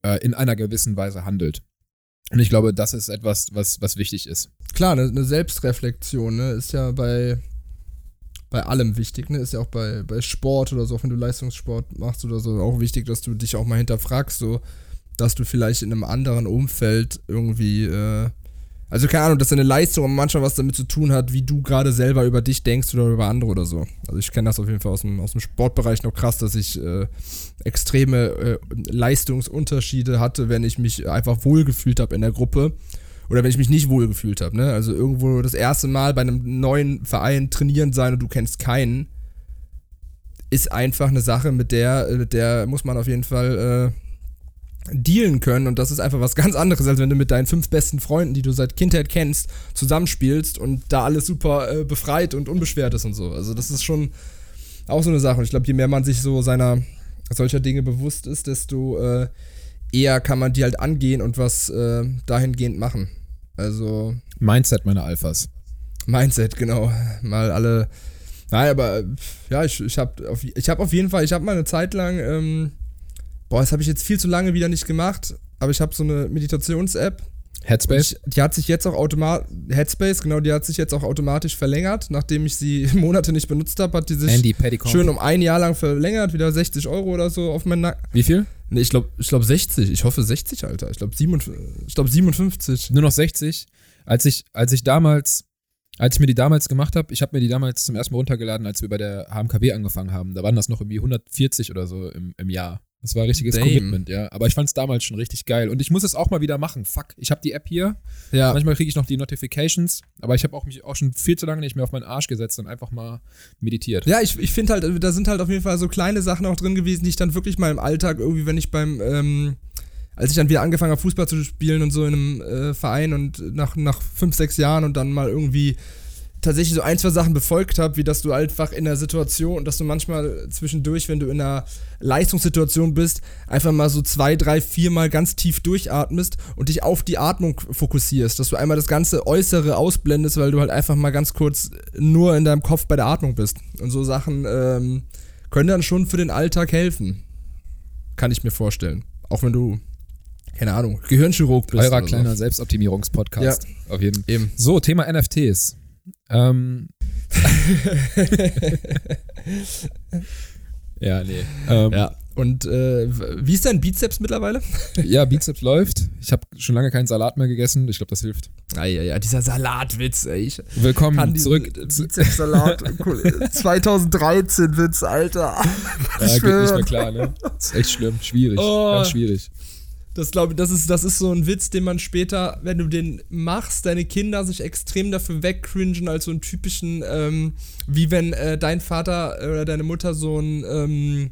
S3: äh, in einer gewissen Weise handelt. Und ich glaube, das ist etwas, was, was wichtig ist.
S2: Klar, eine, eine Selbstreflexion ne, ist ja bei, bei allem wichtig. Ne? Ist ja auch bei, bei Sport oder so, auch wenn du Leistungssport machst oder so, auch wichtig, dass du dich auch mal hinterfragst, so, dass du vielleicht in einem anderen Umfeld irgendwie äh, also keine Ahnung, dass deine Leistung manchmal was damit zu tun hat, wie du gerade selber über dich denkst oder über andere oder so. Also ich kenne das auf jeden Fall aus dem, aus dem Sportbereich noch krass, dass ich äh, extreme äh, Leistungsunterschiede hatte, wenn ich mich einfach wohlgefühlt habe in der Gruppe oder wenn ich mich nicht wohlgefühlt habe. Ne? Also irgendwo das erste Mal bei einem neuen Verein trainieren sein und du kennst keinen, ist einfach eine Sache, mit der, mit der muss man auf jeden Fall äh, dealen können und das ist einfach was ganz anderes, als wenn du mit deinen fünf besten Freunden, die du seit Kindheit kennst, zusammenspielst und da alles super äh, befreit und unbeschwert ist und so. Also das ist schon, auch so eine Sache. Und ich glaube, je mehr man sich so seiner solcher Dinge bewusst ist, desto äh, eher kann man die halt angehen und was äh, dahingehend machen. Also
S3: Mindset meiner Alphas.
S2: Mindset, genau. Mal alle. Nein, aber ja, ich, ich habe auf, ich hab auf jeden Fall, ich habe mal eine Zeit lang, ähm, boah, das habe ich jetzt viel zu lange wieder nicht gemacht, aber ich habe so eine Meditations-App.
S3: Headspace.
S2: Ich, die hat sich jetzt auch automatisch, Headspace, genau, die hat sich jetzt auch automatisch verlängert. Nachdem ich sie Monate nicht benutzt habe, hat die sich
S3: Andy
S2: schön um ein Jahr lang verlängert, wieder 60 Euro oder so auf meinen Nacken.
S3: Wie viel?
S2: Nee, ich glaube ich glaub 60. Ich hoffe 60, Alter. Ich glaube glaub 57.
S3: Nur noch 60. Als ich, als ich damals, als ich mir die damals gemacht habe, ich habe mir die damals zum ersten Mal runtergeladen, als wir bei der HMKW angefangen haben. Da waren das noch irgendwie 140 oder so im, im Jahr. Das war ein richtiges
S2: Damn.
S3: Commitment, ja. Aber ich fand es damals schon richtig geil. Und ich muss es auch mal wieder machen. Fuck, ich habe die App hier.
S2: Ja.
S3: Manchmal kriege ich noch die Notifications, aber ich habe auch mich auch schon viel zu lange nicht mehr auf meinen Arsch gesetzt und einfach mal meditiert.
S2: Ja, ich, ich finde halt, da sind halt auf jeden Fall so kleine Sachen auch drin gewesen, die ich dann wirklich mal im Alltag irgendwie, wenn ich beim, ähm, als ich dann wieder angefangen habe, Fußball zu spielen und so in einem äh, Verein und nach, nach fünf, sechs Jahren und dann mal irgendwie tatsächlich so ein, zwei Sachen befolgt habe, wie dass du einfach in der Situation, dass du manchmal zwischendurch, wenn du in einer Leistungssituation bist, einfach mal so zwei, drei, vier Mal ganz tief durchatmest und dich auf die Atmung fokussierst, dass du einmal das ganze Äußere ausblendest, weil du halt einfach mal ganz kurz nur in deinem Kopf bei der Atmung bist. Und so Sachen ähm, können dann schon für den Alltag helfen. Kann ich mir vorstellen. Auch wenn du, keine Ahnung, Gehirnchirurg bist.
S3: Eurer kleiner
S2: so.
S3: Selbstoptimierungspodcast. Auf jeden Fall.
S2: Eben.
S3: So, Thema NFTs. Ähm. ja, nee. Ähm, ja.
S2: Ja. Und äh, wie ist dein Bizeps mittlerweile?
S3: Bizeps läuft. Ich habe schon lange keinen Salat mehr gegessen. Ich glaube, das hilft.
S2: Ah, ja, ja, dieser Salatwitz, ey. Ich
S3: Willkommen zurück.
S2: Bizepssalat 2013 Witz, Alter.
S3: Ja, geht nicht mehr klar, ne? Ist echt schlimm. Schwierig.
S2: Oh.
S3: Ganz schwierig.
S2: Das glaube das ist, das ist so ein Witz, den man später, wenn du den machst, deine Kinder sich extrem dafür wegcringen, als so einen typischen, ähm, wie wenn äh, dein Vater oder deine Mutter so ein, ähm,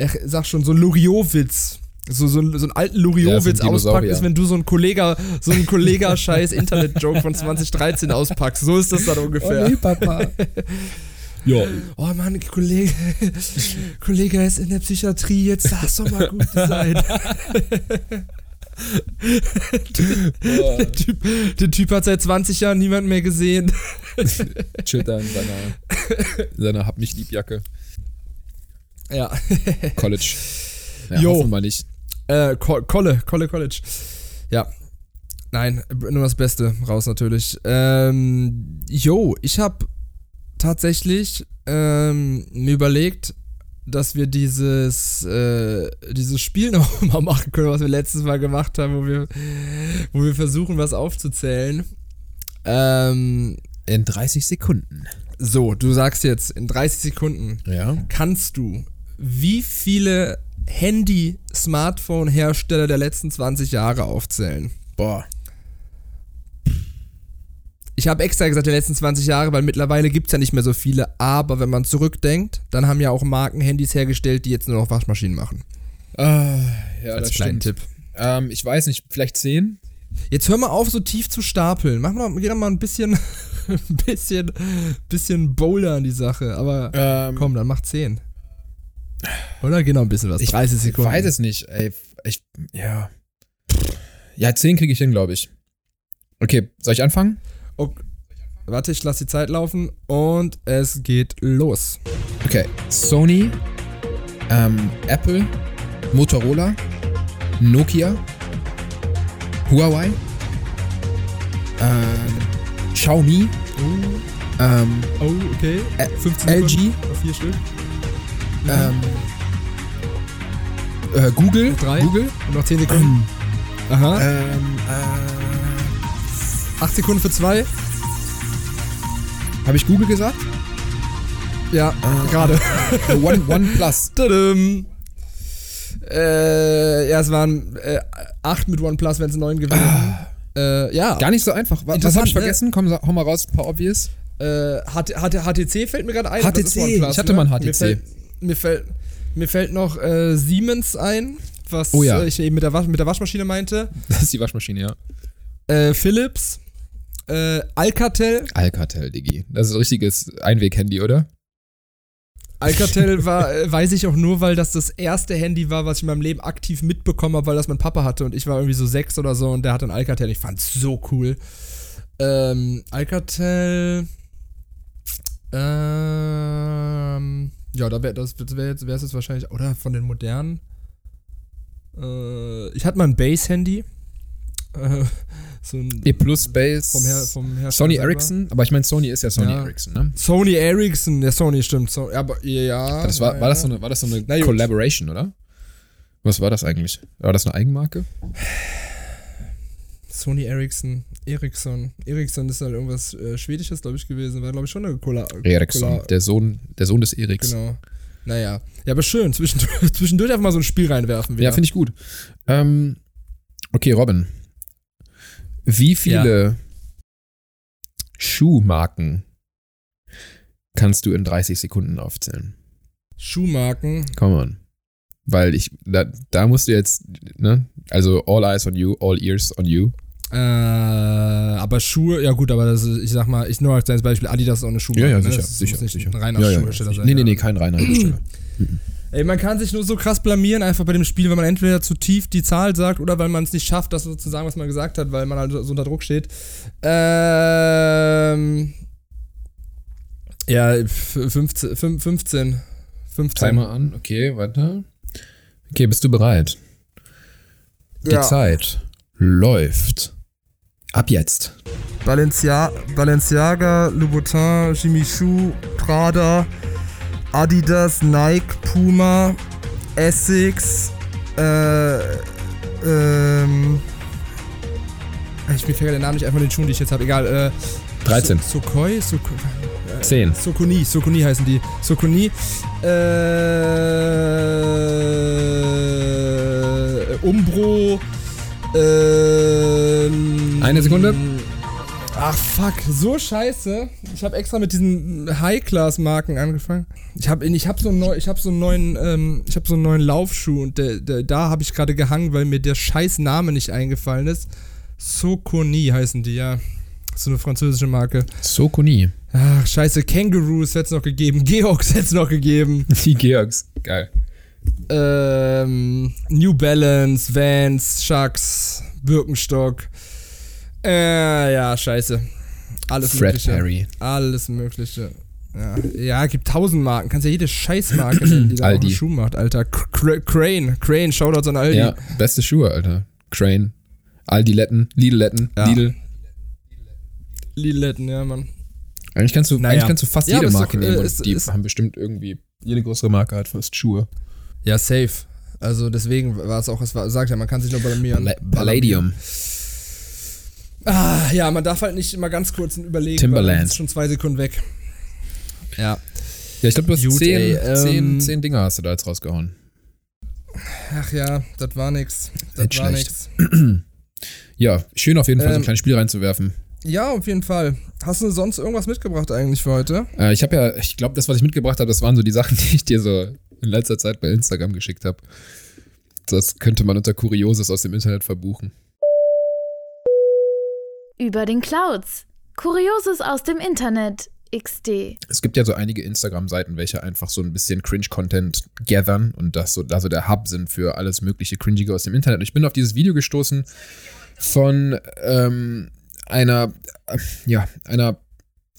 S2: ach, sag schon, so ein Loriot-Witz. So, so, so einen alten
S3: Ja,
S2: Loriot-Witz
S3: ein
S2: auspackt, ist, wenn du so ein Kollega, so ein Kollega-Scheiß Internet-Joke von 2013 auspackst. So ist das dann ungefähr.
S3: Papa. ja.
S2: Oh Mann, Kollege, Kollege ist in der Psychiatrie, jetzt sag's doch mal gut sein. Der typ, der typ hat seit 20 Jahren niemanden mehr gesehen.
S3: Chillt da in seiner, in seiner Hab mich lieb Jacke.
S2: Ja.
S3: College. Ja,
S2: Jo.
S3: hoffen wir nicht.
S2: Äh, Ko- Kolle, Kolle College. Ja. Nein, nur das Beste raus natürlich. Ähm, jo, ich habe tatsächlich ähm, mir überlegt, dass wir dieses, äh, dieses Spiel noch mal machen können, was wir letztes Mal gemacht haben, wo wir, wo wir versuchen, was aufzuzählen. Ähm,
S3: In 30 Sekunden.
S2: so, du sagst jetzt in 30 Sekunden,
S3: Ja.
S2: kannst du wie viele Handy-Smartphone-Hersteller der letzten 20 Jahre aufzählen?
S3: Boah.
S2: Ich habe extra gesagt, der letzten 20 Jahre, weil mittlerweile gibt es ja nicht mehr so viele. Aber wenn man zurückdenkt, dann haben ja auch Marken Handys hergestellt, die jetzt nur noch Waschmaschinen machen.
S3: Ah, ja,
S2: Als
S3: das
S2: kleinen
S3: stimmt.
S2: Tipp.
S3: Ähm, ich weiß nicht, vielleicht 10?
S2: Jetzt hör mal auf, so tief zu stapeln. Mach mal, geh doch mal ein bisschen, ein bisschen, bisschen bolder an die Sache. Aber
S3: Ähm,
S2: komm, dann mach 10. Oder geh noch ein bisschen was.
S3: ich
S2: 30 Sekunden.
S3: Ich weiß es nicht, ey. Ich, ja. Ja, 10 kriege ich hin, glaube ich. Okay, soll ich anfangen?
S2: Ok. Warte, ich lass die Zeit laufen und es geht los.
S3: Okay. Sony, ähm, Apple, Motorola, Nokia, Huawei, ähm, Xiaomi, ähm,
S2: Oh, okay.
S3: Ä-
S2: 15
S3: LG,
S2: vier Stück.
S3: ähm, äh, Google,
S2: Drei.
S3: Google,
S2: Und noch 10 Sekunden. Aha.
S3: ähm, äh,
S2: 8 Sekunden für zwei.
S3: habe ich Google gesagt?
S2: Ja,
S3: Äh,
S2: gerade.
S3: Äh, One, OnePlus.
S2: Tadam. Äh, ja, es waren äh, 8 mit OnePlus, wenn es 9 gewesen. Äh, ja.
S3: Gar nicht so einfach. Was, was habe ich
S2: ne?
S3: vergessen? Komm, sag- hau mal raus, ein paar Obvious.
S2: Äh, HT, HT, HTC fällt mir gerade ein.
S3: HTC,
S2: OnePlus,
S3: ich hatte mal ein
S2: Mir
S3: HTC.
S2: fällt, mir fällt, mir fällt noch äh, Siemens ein, was
S3: Oh ja.
S2: äh, ich eben mit der, mit der Waschmaschine meinte.
S3: Das ist die Waschmaschine, ja.
S2: Äh, Philips, äh, Alcatel,
S3: Alcatel, Diggi. Das ist ein richtiges Einweg-Handy, oder?
S2: Alcatel war, äh, weiß ich auch nur, weil das das erste Handy war, was ich in meinem Leben aktiv mitbekommen habe, weil das mein Papa hatte und ich war irgendwie so sechs oder so und der hatte ein Alcatel. Ich fand's so cool. Ähm, Alcatel. Ähm, ja, da wäre das, das wäre jetzt, wär's jetzt wahrscheinlich, oder von den modernen. Äh, ich hatte mal ein Base-Handy. Äh, so ein
S3: E Plus Base.
S2: vom, Her vom Hersteller
S3: Sony. Ericsson, aber ich meine, Sony ist ja Sony
S2: Ja.
S3: Ericsson, ne?
S2: Sony Ericsson, der Sony stimmt. So, aber ja.
S3: Das war,
S2: ja,
S3: war, das
S2: ja.
S3: so eine, war das so eine
S2: Na gut.
S3: Collaboration, oder? Was war das eigentlich? War das eine Eigenmarke?
S2: Sony Ericsson, Ericsson. Ericsson ist halt irgendwas äh, Schwedisches, glaube ich, gewesen. War, glaube ich, schon eine Cola.
S3: Ericsson,
S2: Cola-
S3: der Sohn, der Sohn des Eriks.
S2: Genau. Naja. Ja, aber schön. Zwischendurch, zwischendurch einfach mal so ein Spiel reinwerfen.
S3: Ja, finde ich gut. Ähm, okay, Robin. Wie viele Schuhmarken kannst du in 30 Sekunden aufzählen?
S2: Schuhmarken.
S3: Come on. Weil ich, da, da musst du jetzt, ne? Also all eyes on you, all ears on you.
S2: Äh, aber Schuhe, ja gut, aber das ist, ich sag mal, ich nur als kleines Beispiel, Adidas ist auch eine Schuhmarke. ne? Das muss nicht ein reiner
S3: ja, ja,
S2: Schuhhersteller sein.
S3: Nee, nee,
S2: ja.
S3: nee, kein reiner Hersteller.
S2: Ey, man kann sich nur so krass blamieren, einfach bei dem Spiel, wenn man entweder zu tief die Zahl sagt oder weil man es nicht schafft, das so zu sagen, was man gesagt hat, weil man halt so unter Druck steht. Ähm. Ja, f- 15. fün- 15. 15.
S3: Timer an, okay, warte. Okay, bist du bereit? Die
S2: Ja.
S3: Zeit läuft. Ab jetzt.
S2: Balencia Balenciaga, Louboutin, Jimmy Choo, Prada, Adidas, Nike, Puma, Essex, äh, ähm, ich mir fällt der Name nicht einfach den Schuhen, die ich jetzt habe. Egal, äh,
S3: 13.
S2: So- Sokoi, Soko,
S3: 10.
S2: Sokoni, Sokoni heißen die. Sokoni, äh, Umbro, ähm,
S3: Eine Sekunde.
S2: Ach fuck, so scheiße. Ich habe extra mit diesen High-Class-Marken angefangen. Ich habe ich hab so, einen neu- ich hab so einen neuen, ähm, ich habe so einen neuen Laufschuh und der, der, da habe ich gerade gehangen, weil mir der scheiß Name nicht eingefallen ist. Sokoni heißen die, ja. So eine französische Marke.
S3: Sokoni.
S2: Ach, scheiße, Kangaroos hätte es noch gegeben, Georgs hätte es noch gegeben.
S3: Die Georgs. Geil.
S2: Ähm, New Balance, Vans, Chucks, Birkenstock. Äh, ja, scheiße. Alles
S3: Fred
S2: Mögliche.
S3: Perry.
S2: Alles Mögliche. Ja, ja, gibt tausend Marken. Kannst ja jede Scheißmarke nennen, die da
S3: Aldi.
S2: einen Schuh macht, Alter. Cr Crane, Crane, Shoutouts an Aldi.
S3: Ja, beste Schuhe, Alter. Crane. Aldi-Letten, Lidl-Letten,
S2: Ja.
S3: Lidl.
S2: Liletten, ja, Mann.
S3: Eigentlich kannst du,
S2: Naja.
S3: eigentlich kannst du fast
S2: Ja,
S3: jede Marke
S2: doch, äh,
S3: nehmen und
S2: ist-
S3: die
S2: ist-
S3: haben bestimmt irgendwie, jede größere Marke hat fast Schuhe.
S2: Ja, safe. Also deswegen war es auch, es war, sagt ja, man kann sich nur blamieren.
S3: Palla- Palladium.
S2: Ah, ja, man darf halt nicht immer ganz kurz überlegen.
S3: Timberland.
S2: ist schon zwei Sekunden weg. Ja.
S3: Ja, ich glaube, du hast zehn,
S2: ey, ähm,
S3: zehn, zehn Dinger hast du da jetzt rausgehauen.
S2: Ach ja, das war nix. Das
S3: Nicht
S2: war
S3: schlecht.
S2: nix.
S3: Ja, schön auf jeden Fall so ein
S2: Ähm,
S3: kleines Spiel reinzuwerfen.
S2: Ja, auf jeden Fall. Hast du sonst irgendwas mitgebracht eigentlich für heute?
S3: Äh, ich habe ja, ich glaube, das, was ich mitgebracht habe, das waren so die Sachen, die ich dir so in letzter Zeit bei Instagram geschickt habe. Das könnte man unter Kurioses aus dem Internet verbuchen.
S1: Über den Clouds. Kurioses aus dem Internet. XD.
S3: Es gibt ja so einige Instagram-Seiten, welche einfach so ein bisschen Cringe-Content gathern und das so, da der Hub sind für alles mögliche Cringige aus dem Internet. Und ich bin auf dieses Video gestoßen von ähm, einer, äh, ja, einer,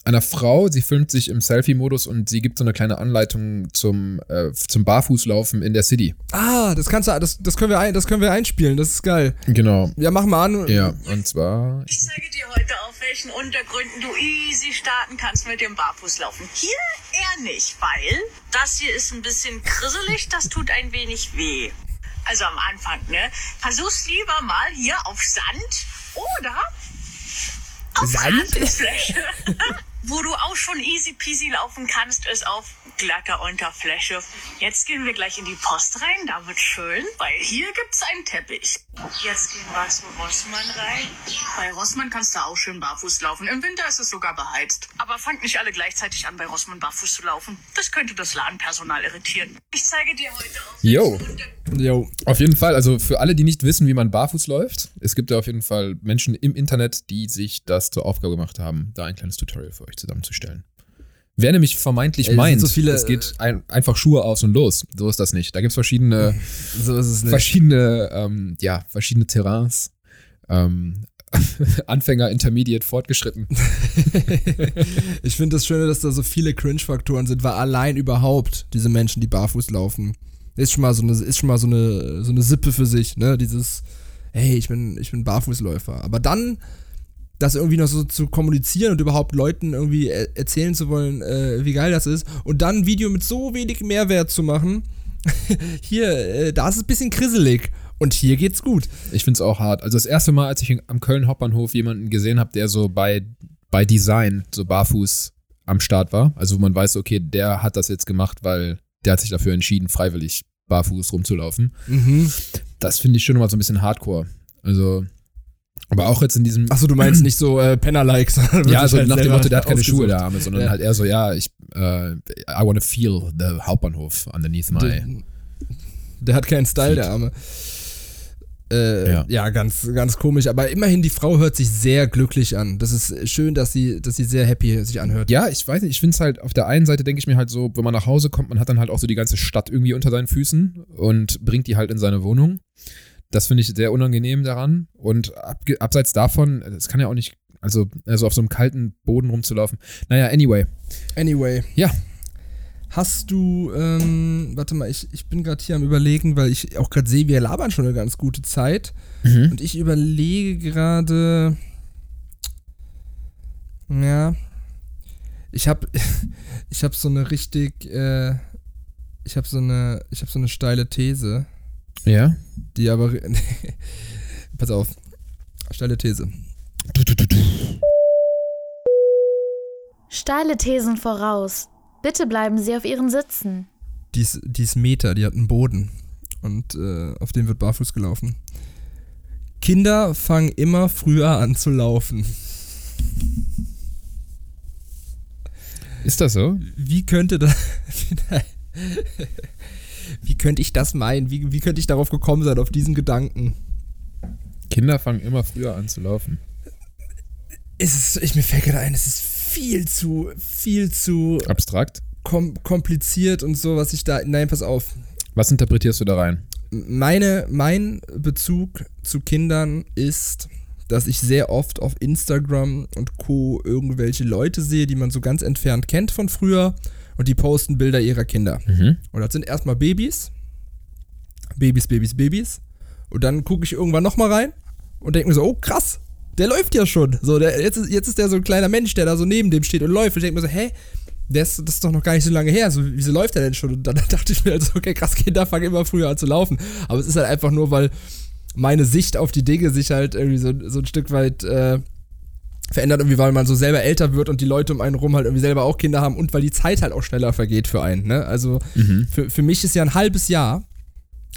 S3: einer Frau. Sie filmt sich im Selfie-Modus und sie gibt so eine kleine Anleitung zum, äh, zum Barfußlaufen in der City.
S2: Ah, das kannst du, das, das können wir ein, das können wir einspielen, das ist geil.
S3: Genau.
S2: Ja, mach mal an.
S3: Ja, und zwar.
S4: Ich zeige dir heute, auf welchen Untergründen du easy starten kannst mit dem Barfußlaufen. Hier eher nicht, weil das hier ist ein bisschen krisselig, das tut ein wenig weh. Also am Anfang, ne? Versuch's lieber mal hier auf Sand oder auf
S2: Sand?
S4: Rasenfläche. Wo du auch schon easy peasy laufen kannst, ist auf glatter Unterfläche. Jetzt gehen wir gleich in die Post rein, da wird schön, weil hier gibt's einen Teppich. Jetzt gehen wir zu Rossmann rein. Bei Rossmann kannst du auch schön barfuß laufen. Im Winter ist es sogar beheizt. Aber fangt nicht alle gleichzeitig an, bei Rossmann barfuß zu laufen. Das könnte das Ladenpersonal irritieren. Ich zeige dir heute auf Unter-
S2: Jo.
S3: Auf jeden Fall, also für alle, die nicht wissen, wie man barfuß läuft, es gibt ja auf jeden Fall Menschen im Internet, die sich das zur Aufgabe gemacht haben, da ein kleines Tutorial für euch zusammenzustellen. Wer nämlich vermeintlich
S2: Ey, es
S3: meint,
S2: so viele-
S3: es geht ein, einfach Schuhe aus und los. So ist das nicht. Da gibt's verschiedene,
S2: So ist es nicht.
S3: verschiedene, ähm, ja, verschiedene Terrains. Ähm, Anfänger, Intermediate, fortgeschritten.
S2: ich finde das Schöne, dass da so viele Cringe-Faktoren sind, weil allein überhaupt diese Menschen, die barfuß laufen, ist schon mal so eine, ist schon mal so eine, so eine Sippe für sich, ne? Dieses, hey, ich bin, ich bin Barfußläufer. Aber dann das irgendwie noch so zu kommunizieren und überhaupt Leuten irgendwie er erzählen zu wollen, äh, wie geil das ist, und dann ein Video mit so wenig Mehrwert zu machen, hier, äh, da ist es ein bisschen krisselig. Und hier geht's gut.
S3: Ich find's auch hart. Also das erste Mal, als ich am Köln Hauptbahnhof jemanden gesehen habe, der so bei, bei Design so barfuß am Start war, also wo man weiß, okay, der hat das jetzt gemacht, weil der hat sich dafür entschieden, freiwillig barfuß rumzulaufen.
S2: Mhm.
S3: Das finde ich schon mal so ein bisschen hardcore. Also, aber auch jetzt in diesem.
S2: Achso, du meinst nicht so äh, Penner-Likes.
S3: ja, also nach dem Motto, der hat keine Schuhe, Arme, sondern
S2: Ja.
S3: halt eher so, ja, ich, äh, I wanna feel the Hauptbahnhof underneath my.
S2: Der, der hat keinen Style,
S3: Feet.
S2: der Arme. Äh, ja.
S3: Ja.
S2: ganz, ganz komisch. Aber immerhin, die Frau hört sich sehr glücklich an. Das ist schön, dass sie, dass sie sehr happy sich anhört.
S3: Ja, ich weiß nicht, ich finde es halt, auf der einen Seite denke ich mir halt so, wenn man nach Hause kommt, man hat dann halt auch so die ganze Stadt irgendwie unter seinen Füßen und bringt die halt in seine Wohnung. Das finde ich sehr unangenehm daran. Und abge abseits davon, es kann ja auch nicht, also, also auf so einem kalten Boden rumzulaufen. Naja, anyway.
S2: Anyway.
S3: Ja.
S2: Hast du, ähm, warte mal, ich, ich bin gerade hier am überlegen, weil ich auch gerade sehe, wir labern schon eine ganz gute Zeit.
S3: Mhm.
S2: Und ich überlege gerade. Ja. Ich habe ich hab so eine richtig. Äh, ich habe so eine. Ich habe so eine steile These,
S3: Ja.
S2: die aber. Pass auf. Steile These.
S1: Steile Thesen voraus. Bitte bleiben Sie auf Ihren Sitzen.
S2: Die ist, die ist Meter, die hat einen Boden. Und äh, auf dem wird barfuß gelaufen. Kinder fangen immer früher an zu laufen.
S3: Ist das so?
S2: Wie könnte das. wie könnte ich das meinen? Wie, wie könnte ich darauf gekommen sein, auf diesen Gedanken?
S3: Kinder fangen immer früher an zu laufen.
S2: Es ist, ich, mir fällt gerade ein, es ist viel zu, viel zu
S3: Abstrakt.
S2: kom kompliziert und so, was ich da. Nein, pass auf.
S3: Was interpretierst du da rein?
S2: Meine, mein Bezug zu Kindern ist, dass ich sehr oft auf Instagram und Co. irgendwelche Leute sehe, die man so ganz entfernt kennt von früher und die posten Bilder ihrer Kinder.
S3: Mhm.
S2: Und das sind erstmal Babys. Babys, Babys, Babys. Und dann gucke ich irgendwann nochmal rein und denke mir so, oh krass, der läuft ja schon. So, der, jetzt, ist, jetzt ist der so ein kleiner Mensch, der da so neben dem steht und läuft. Und ich denke mir so, hä? Ist, das ist doch noch gar nicht so lange her. So, wieso läuft der denn schon? Und dann dachte ich mir halt so, okay, krass, Kinder fangen immer früher an zu laufen. Aber es ist halt einfach nur, weil meine Sicht auf die Dinge sich halt irgendwie so, so ein Stück weit äh, verändert, irgendwie, weil man so selber älter wird und die Leute um einen rum halt irgendwie selber auch Kinder haben und weil die Zeit halt auch schneller vergeht für einen. Ne? Also
S3: Mhm.
S2: für, für mich ist ja ein halbes Jahr,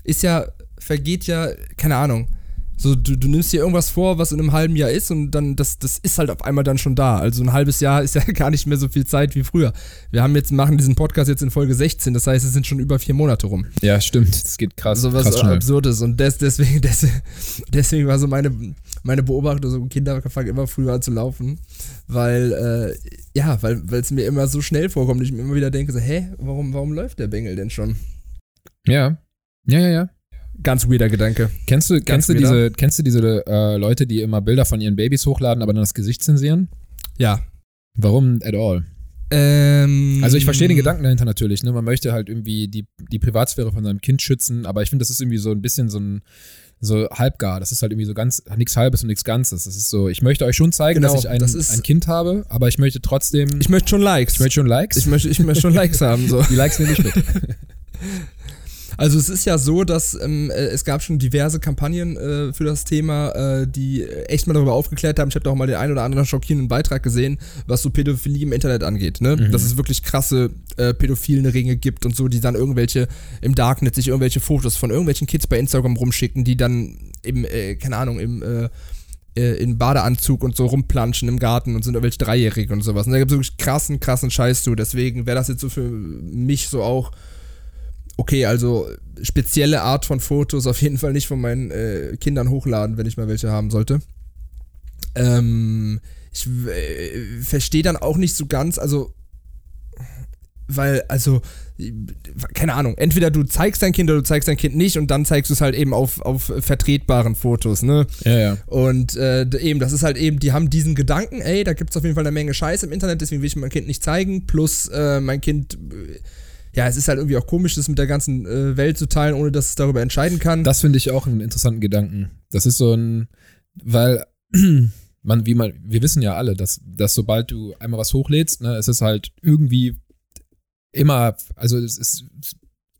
S2: ist ja, vergeht ja, keine Ahnung. So, du, du nimmst dir irgendwas vor, was in einem halben Jahr ist und dann, das, das ist halt auf einmal dann schon da. Also ein halbes Jahr ist ja gar nicht mehr so viel Zeit wie früher. Wir haben jetzt, machen diesen Podcast jetzt in Folge 16, das heißt, es sind schon über vier Monate rum.
S3: Ja, stimmt. Das geht krass,
S2: So was
S3: krass.
S2: Absurdes. Und des, deswegen, des, deswegen war so meine, meine Beobachtung, so Kinder fangen immer früher an zu laufen. Weil, äh, ja, weil es mir immer so schnell vorkommt ich mir immer wieder denke, so, hä, warum, warum läuft der Bengel denn schon?
S3: Ja. Ja, ja, ja.
S2: Ganz weirder Gedanke.
S3: Kennst du, kennst du diese, kennst du diese äh, Leute, die immer Bilder von ihren Babys hochladen, aber dann das Gesicht zensieren?
S2: Ja.
S3: Warum at all?
S2: Ähm,
S3: Also ich verstehe den Gedanken dahinter natürlich, ne? Man möchte halt irgendwie die, die Privatsphäre von seinem Kind schützen, aber ich finde, das ist irgendwie so ein bisschen so ein so halbgar. Das ist halt irgendwie so ganz nichts Halbes und nichts Ganzes. Das ist so, ich möchte euch schon zeigen,
S2: Genau,
S3: dass ich ein,
S2: das ist-
S3: ein Kind habe, aber ich möchte trotzdem.
S2: Ich möchte schon Likes.
S3: ich möchte schon Likes.
S2: ich möchte, ich möchte schon Likes haben. So.
S3: die Likes nehme ich mit.
S2: Also es ist ja so, dass ähm, äh, es gab schon diverse Kampagnen äh, für das Thema, äh, die echt mal darüber aufgeklärt haben. Ich habe da auch mal den einen oder anderen schockierenden Beitrag gesehen, was so Pädophilie im Internet angeht. Ne? Dass es wirklich krasse äh, pädophilen Ringe gibt und so, die dann irgendwelche im Darknet sich irgendwelche Fotos von irgendwelchen Kids bei Instagram rumschicken, die dann im, äh, keine Ahnung, im äh, äh, in Badeanzug und so rumplanschen im Garten und sind irgendwelche Dreijährige und sowas. Und da gibt es wirklich krassen, krassen Scheiß zu. Deswegen wäre das jetzt so für mich so auch okay, also spezielle Art von Fotos auf jeden Fall nicht von meinen äh, Kindern hochladen, wenn ich mal welche haben sollte. Ähm, ich äh, verstehe dann auch nicht so ganz, also weil, also, keine Ahnung, entweder du zeigst dein Kind oder du zeigst dein Kind nicht und dann zeigst du es halt eben auf, auf vertretbaren Fotos, ne?
S3: Ja, ja.
S2: Und äh, eben, das ist halt eben, die haben diesen Gedanken, ey, da gibt es auf jeden Fall eine Menge Scheiß im Internet, deswegen will ich mein Kind nicht zeigen. Plus, äh, mein Kind, äh, ja, es ist halt irgendwie auch komisch, das mit der ganzen äh, Welt zu teilen, ohne dass es darüber entscheiden kann.
S3: Das finde ich auch einen interessanten Gedanken. Das ist so ein, weil man, wie man, wir wissen ja alle, dass, dass sobald du einmal was hochlädst, ne, es ist halt irgendwie immer, also es ist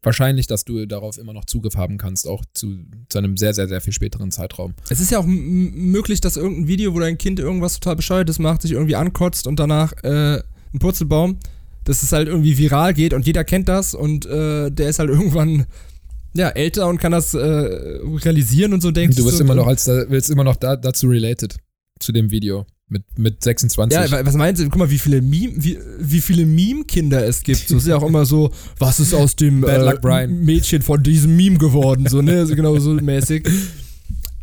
S3: wahrscheinlich, dass du darauf immer noch Zugriff haben kannst, auch zu, zu einem sehr, sehr, sehr viel späteren Zeitraum.
S2: Es ist ja auch möglich, dass irgendein Video, wo dein Kind irgendwas total Bescheuertes macht, sich irgendwie ankotzt und danach äh, ein Purzelbaum, dass es halt irgendwie viral geht und jeder kennt das und äh, der ist halt irgendwann ja, älter und kann das äh, realisieren und so denkt.
S3: Du wirst
S2: so,
S3: immer noch als wirst immer noch da, dazu related zu dem Video mit, mit 26.
S2: Ja, wa- was meinst du? Guck mal, wie viele Meme, wie, wie viele Meme-Kinder es gibt. So ist ja auch immer so, was ist aus dem äh. Mädchen von diesem Meme geworden, so, ne? So genau so mäßig.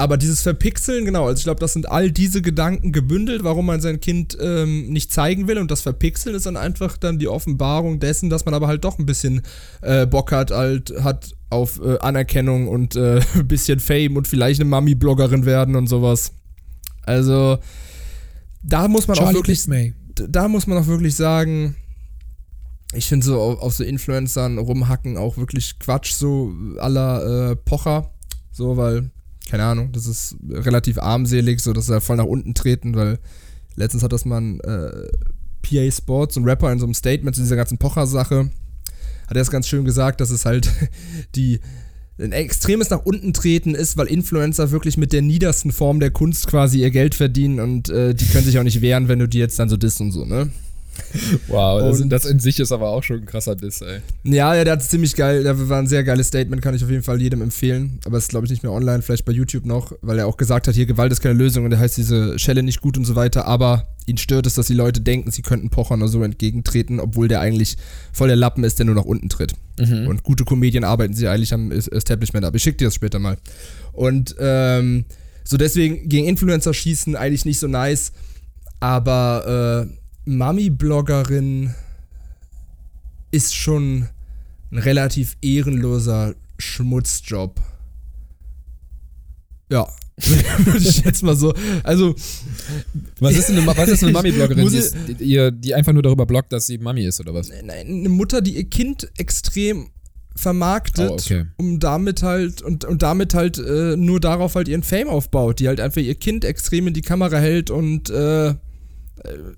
S2: Aber dieses Verpixeln, genau, also ich glaube, das sind all diese Gedanken gebündelt, warum man sein Kind ähm, nicht zeigen will. Und das Verpixeln ist dann einfach dann die Offenbarung dessen, dass man aber halt doch ein bisschen äh, Bock hat, halt, hat auf äh, Anerkennung und äh, ein bisschen Fame und vielleicht eine Mami-Bloggerin werden und sowas. Also, da muss man auch wirklich
S3: May.
S2: d- da muss man auch wirklich sagen, ich finde so auf, auf so Influencern rumhacken auch wirklich Quatsch, so aller äh, Pocher. So, weil, keine Ahnung, das ist relativ armselig, so dass er voll nach unten treten, weil letztens hat das mal ein äh, PA Sports, ein Rapper in so einem Statement zu dieser ganzen Pocher-Sache, hat er es ganz schön gesagt, dass es halt die ein extremes nach unten treten ist, weil Influencer wirklich mit der niedersten Form der Kunst quasi ihr Geld verdienen und äh, die können sich auch nicht wehren, wenn du die jetzt dann so disst und so, ne?
S3: Wow, das, das in sich ist aber auch schon ein krasser Diss, ey.
S2: Ja, ja, der hat ziemlich geil, der war ein sehr geiles Statement, kann ich auf jeden Fall jedem empfehlen. Aber ist, glaube ich, nicht mehr online, vielleicht bei YouTube noch, weil er auch gesagt hat, hier Gewalt ist keine Lösung und er heißt diese Schelle nicht gut und so weiter. Aber ihn stört es, dass die Leute denken, sie könnten Pochern oder so entgegentreten, obwohl der eigentlich voll der Lappen ist, der nur nach unten tritt. Und gute Comedien arbeiten sie eigentlich am Es- Establishment ab. Ich schick dir das später mal. Und ähm, so deswegen gegen Influencer schießen eigentlich nicht so nice. Aber äh, Mami-Bloggerin ist schon ein relativ ehrenloser Schmutzjob. Ja. Würde ich jetzt mal so. Also,
S3: Was ist denn eine, was ist eine Mami-Bloggerin, die, die, einfach nur darüber bloggt, dass sie Mami ist, oder was?
S2: eine eine Mutter, die ihr Kind extrem vermarktet,
S3: Oh, okay.
S2: um damit halt und, und damit halt äh, nur darauf halt ihren Fame aufbaut, die halt einfach ihr Kind extrem in die Kamera hält und äh,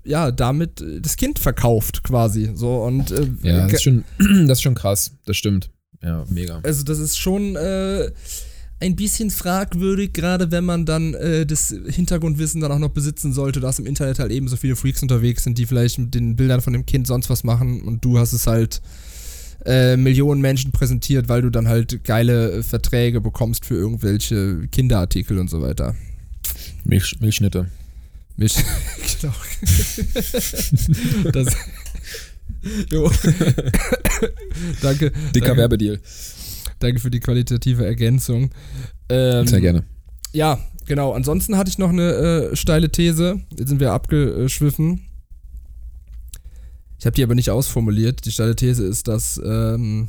S2: ja, damit äh, das Kind verkauft quasi. So und äh,
S3: Ja, das ist schon, das ist schon krass. Das stimmt. Ja, mega.
S2: Also das ist schon äh, ein bisschen fragwürdig, gerade wenn man dann äh, das Hintergrundwissen dann auch noch besitzen sollte, dass im Internet halt eben so viele Freaks unterwegs sind, die vielleicht mit den Bildern von dem Kind sonst was machen und du hast es halt äh, Millionen Menschen präsentiert, weil du dann halt geile äh, Verträge bekommst für irgendwelche Kinderartikel und so weiter.
S3: Milch, Milchschnitte.
S2: Mich, genau. das, jo. Danke.
S3: Dicker
S2: danke.
S3: Werbedeal.
S2: Danke für die qualitative Ergänzung. Ähm,
S3: Sehr gerne.
S2: Ja, genau. Ansonsten hatte ich noch eine äh, steile These. Jetzt sind wir abgeschwiffen. Ich habe die aber nicht ausformuliert. Die steile These ist, dass ähm,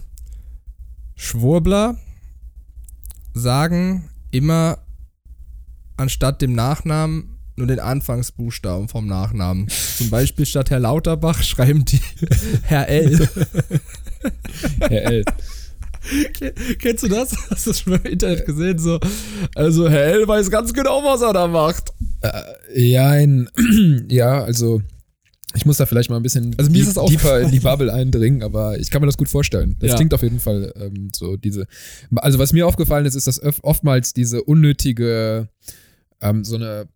S2: Schwurbler sagen immer anstatt dem Nachnamen nur den Anfangsbuchstaben vom Nachnamen. Zum Beispiel statt Herr Lauterbach schreiben die Herr L.
S3: Herr L.
S2: Kennst du das? Hast du das schon mal im Internet gesehen? So, also Herr L weiß ganz genau, was er da macht.
S3: Ja, ein, ja, also ich muss da vielleicht mal ein bisschen
S2: Also mir ist
S3: deep-
S2: es
S3: tiefer in die Bubble eindringen, aber ich kann mir das gut vorstellen. Das
S2: Ja.
S3: klingt auf jeden Fall ähm, so diese. Also was mir aufgefallen ist, ist, dass oftmals diese unnötige, ähm, so eine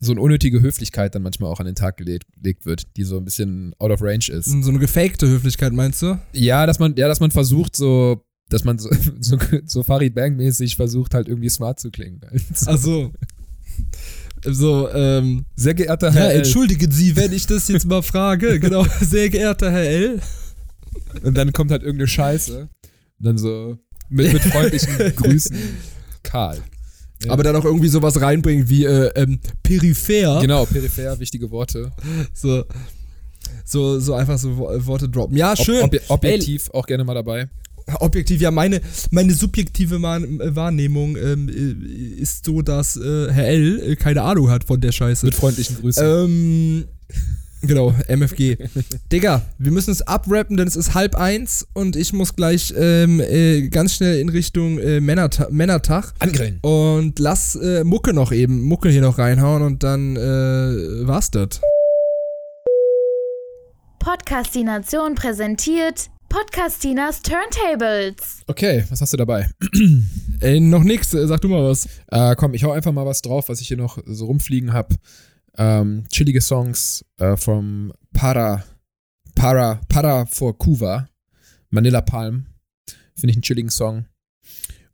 S3: so eine unnötige Höflichkeit dann manchmal auch an den Tag gelegt, gelegt wird, die so ein bisschen out of range ist.
S2: So eine gefakte Höflichkeit, meinst du?
S3: Ja, dass man, ja, dass man versucht, so, dass man so, so, so Farid Bang-mäßig versucht, halt irgendwie smart zu klingen.
S2: Ach so. So, ähm,
S3: Sehr geehrter
S2: ja,
S3: Herr L.
S2: entschuldigen Sie, wenn ich das jetzt mal frage. Genau, sehr geehrter Herr L.
S3: Und dann kommt halt irgendeine Scheiße. Und dann so mit, mit freundlichen Grüßen. Karl. Ja.
S2: Aber dann auch irgendwie sowas reinbringen wie äh, ähm, peripher.
S3: Genau, peripher, wichtige Worte.
S2: So. so, so einfach so Wo- Worte droppen. Ja, schön.
S3: Ob, ob, objektiv auch gerne mal dabei.
S2: Ey, objektiv, ja, meine, meine subjektive äh, Wahrnehmung ähm, äh, ist so, dass äh, Herr L. äh, keine Ahnung hat von der Scheiße.
S3: Mit freundlichen Grüßen.
S2: Ähm, genau, MFG. Digga, wir müssen es abrappen, denn es ist halb eins und ich muss gleich ähm, äh, ganz schnell in Richtung äh, Männerta Männertag.
S3: Angrillen.
S2: Und lass äh, Mucke noch eben, Mucke hier noch reinhauen und dann äh, war's das.
S1: Podcastination präsentiert Podcastinas Turntables.
S3: Okay, was hast du dabei?
S2: Ey, noch nix, äh, sag du mal was.
S3: Äh, komm, ich hau einfach mal was drauf, was ich hier noch so rumfliegen hab. Ähm, chillige Songs äh, vom Para, Para, Para for Kuva, Manila Palm. Finde ich einen chilligen Song.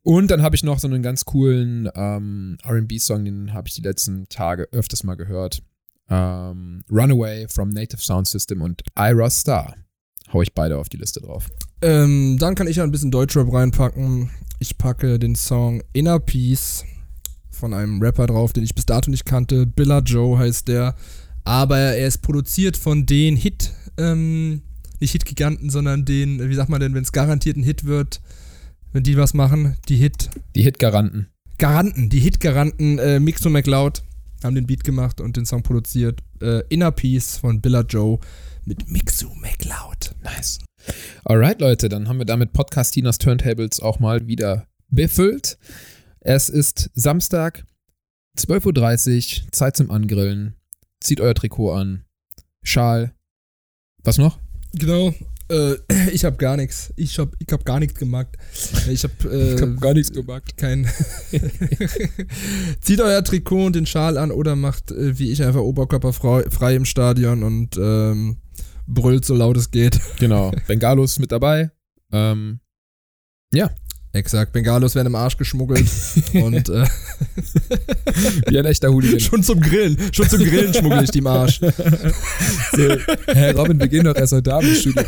S3: Und dann habe ich noch so einen ganz coolen ähm, RB-Song, den habe ich die letzten Tage öfters mal gehört. Ähm, Runaway from Native Sound System und Ira Star. Hau ich beide auf die Liste drauf.
S2: Ähm, dann kann ich ja ein bisschen Deutschrap reinpacken. Ich packe den Song Inner Peace von einem Rapper drauf, den ich bis dato nicht kannte. Billa Joe heißt der. Aber er ist produziert von den Hit, ähm, nicht Hit-Giganten, sondern den, wie sagt man denn, wenn es garantiert ein Hit wird, wenn die was machen, die Hit.
S3: Die Hit-Garanten.
S2: Garanten, die Hit-Garanten, äh, Mixo McLeod haben den Beat gemacht und den Song produziert. Äh, Inner Peace von Billa Joe mit Mixo McLeod.
S3: Nice. Alright, Leute, dann haben wir damit Podcastinas Turntables auch mal wieder befüllt. Es ist Samstag, 12.30 Uhr, Zeit zum Angrillen. Zieht euer Trikot an. Schal. Was noch?
S2: Genau. Äh, ich hab gar nichts. Ich hab, ich hab gar nichts gemacht. Ich hab, äh,
S3: gar nichts gemacht.
S2: kein. Zieht euer Trikot und den Schal an oder macht äh, wie ich einfach oberkörperfrei frei im Stadion und ähm, brüllt so laut es geht.
S3: Genau. Bengalos mit dabei. Ähm,
S2: Exakt. Bengalos werden im Arsch geschmuggelt und äh,
S3: wie ein echter Hooligan.
S2: schon zum Grillen, schon zum Grillen schmuggel ich die im Arsch.
S3: So, Herr Robin, wir gehen doch erst heute Abend ins Studio.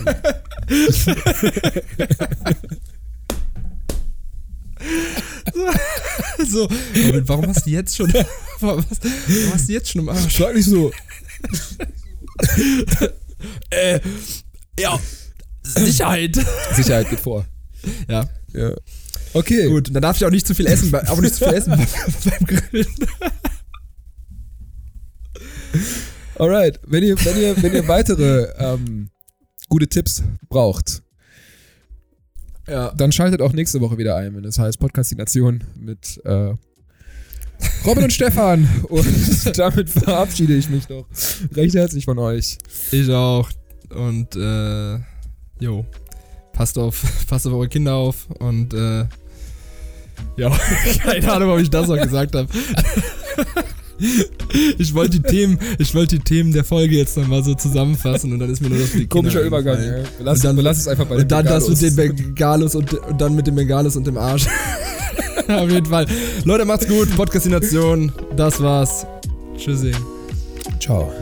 S2: So, Robin, warum hast du jetzt schon, warum hast, warum hast du jetzt schon im Arsch?
S3: Schlag nicht so.
S2: Äh, ja, Sicherheit.
S3: Sicherheit geht vor.
S2: Ja,
S3: Ja. Okay.
S2: gut. Und dann darf ich auch nicht zu viel essen, auch nicht zu viel essen beim, beim Grillen.
S3: Alright, wenn ihr, wenn ihr, wenn ihr weitere ähm, gute Tipps braucht,
S2: Ja.
S3: dann schaltet auch nächste Woche wieder ein, wenn es heißt Podcastination mit äh, Robin und Stefan. Und damit verabschiede ich mich noch recht herzlich von euch.
S2: Ich auch. Und, äh, jo. Passt auf, passt auf eure Kinder auf und, äh, ja, keine Ahnung, ob ich das noch gesagt habe. Ich wollte die Themen, ich wollte die Themen der Folge jetzt nochmal so zusammenfassen und dann ist mir nur das die
S3: Komischer
S2: Kinder
S3: Übergang. Ja. Lassen,
S2: Und dann-
S3: lassen es einfach bei den
S2: Und dann das mit den Bengalos. Und, und dann mit dem Bengalos und dem Arsch. Auf jeden Fall. Leute, macht's gut. Podcastination. Das war's. Tschüssi.
S3: Ciao.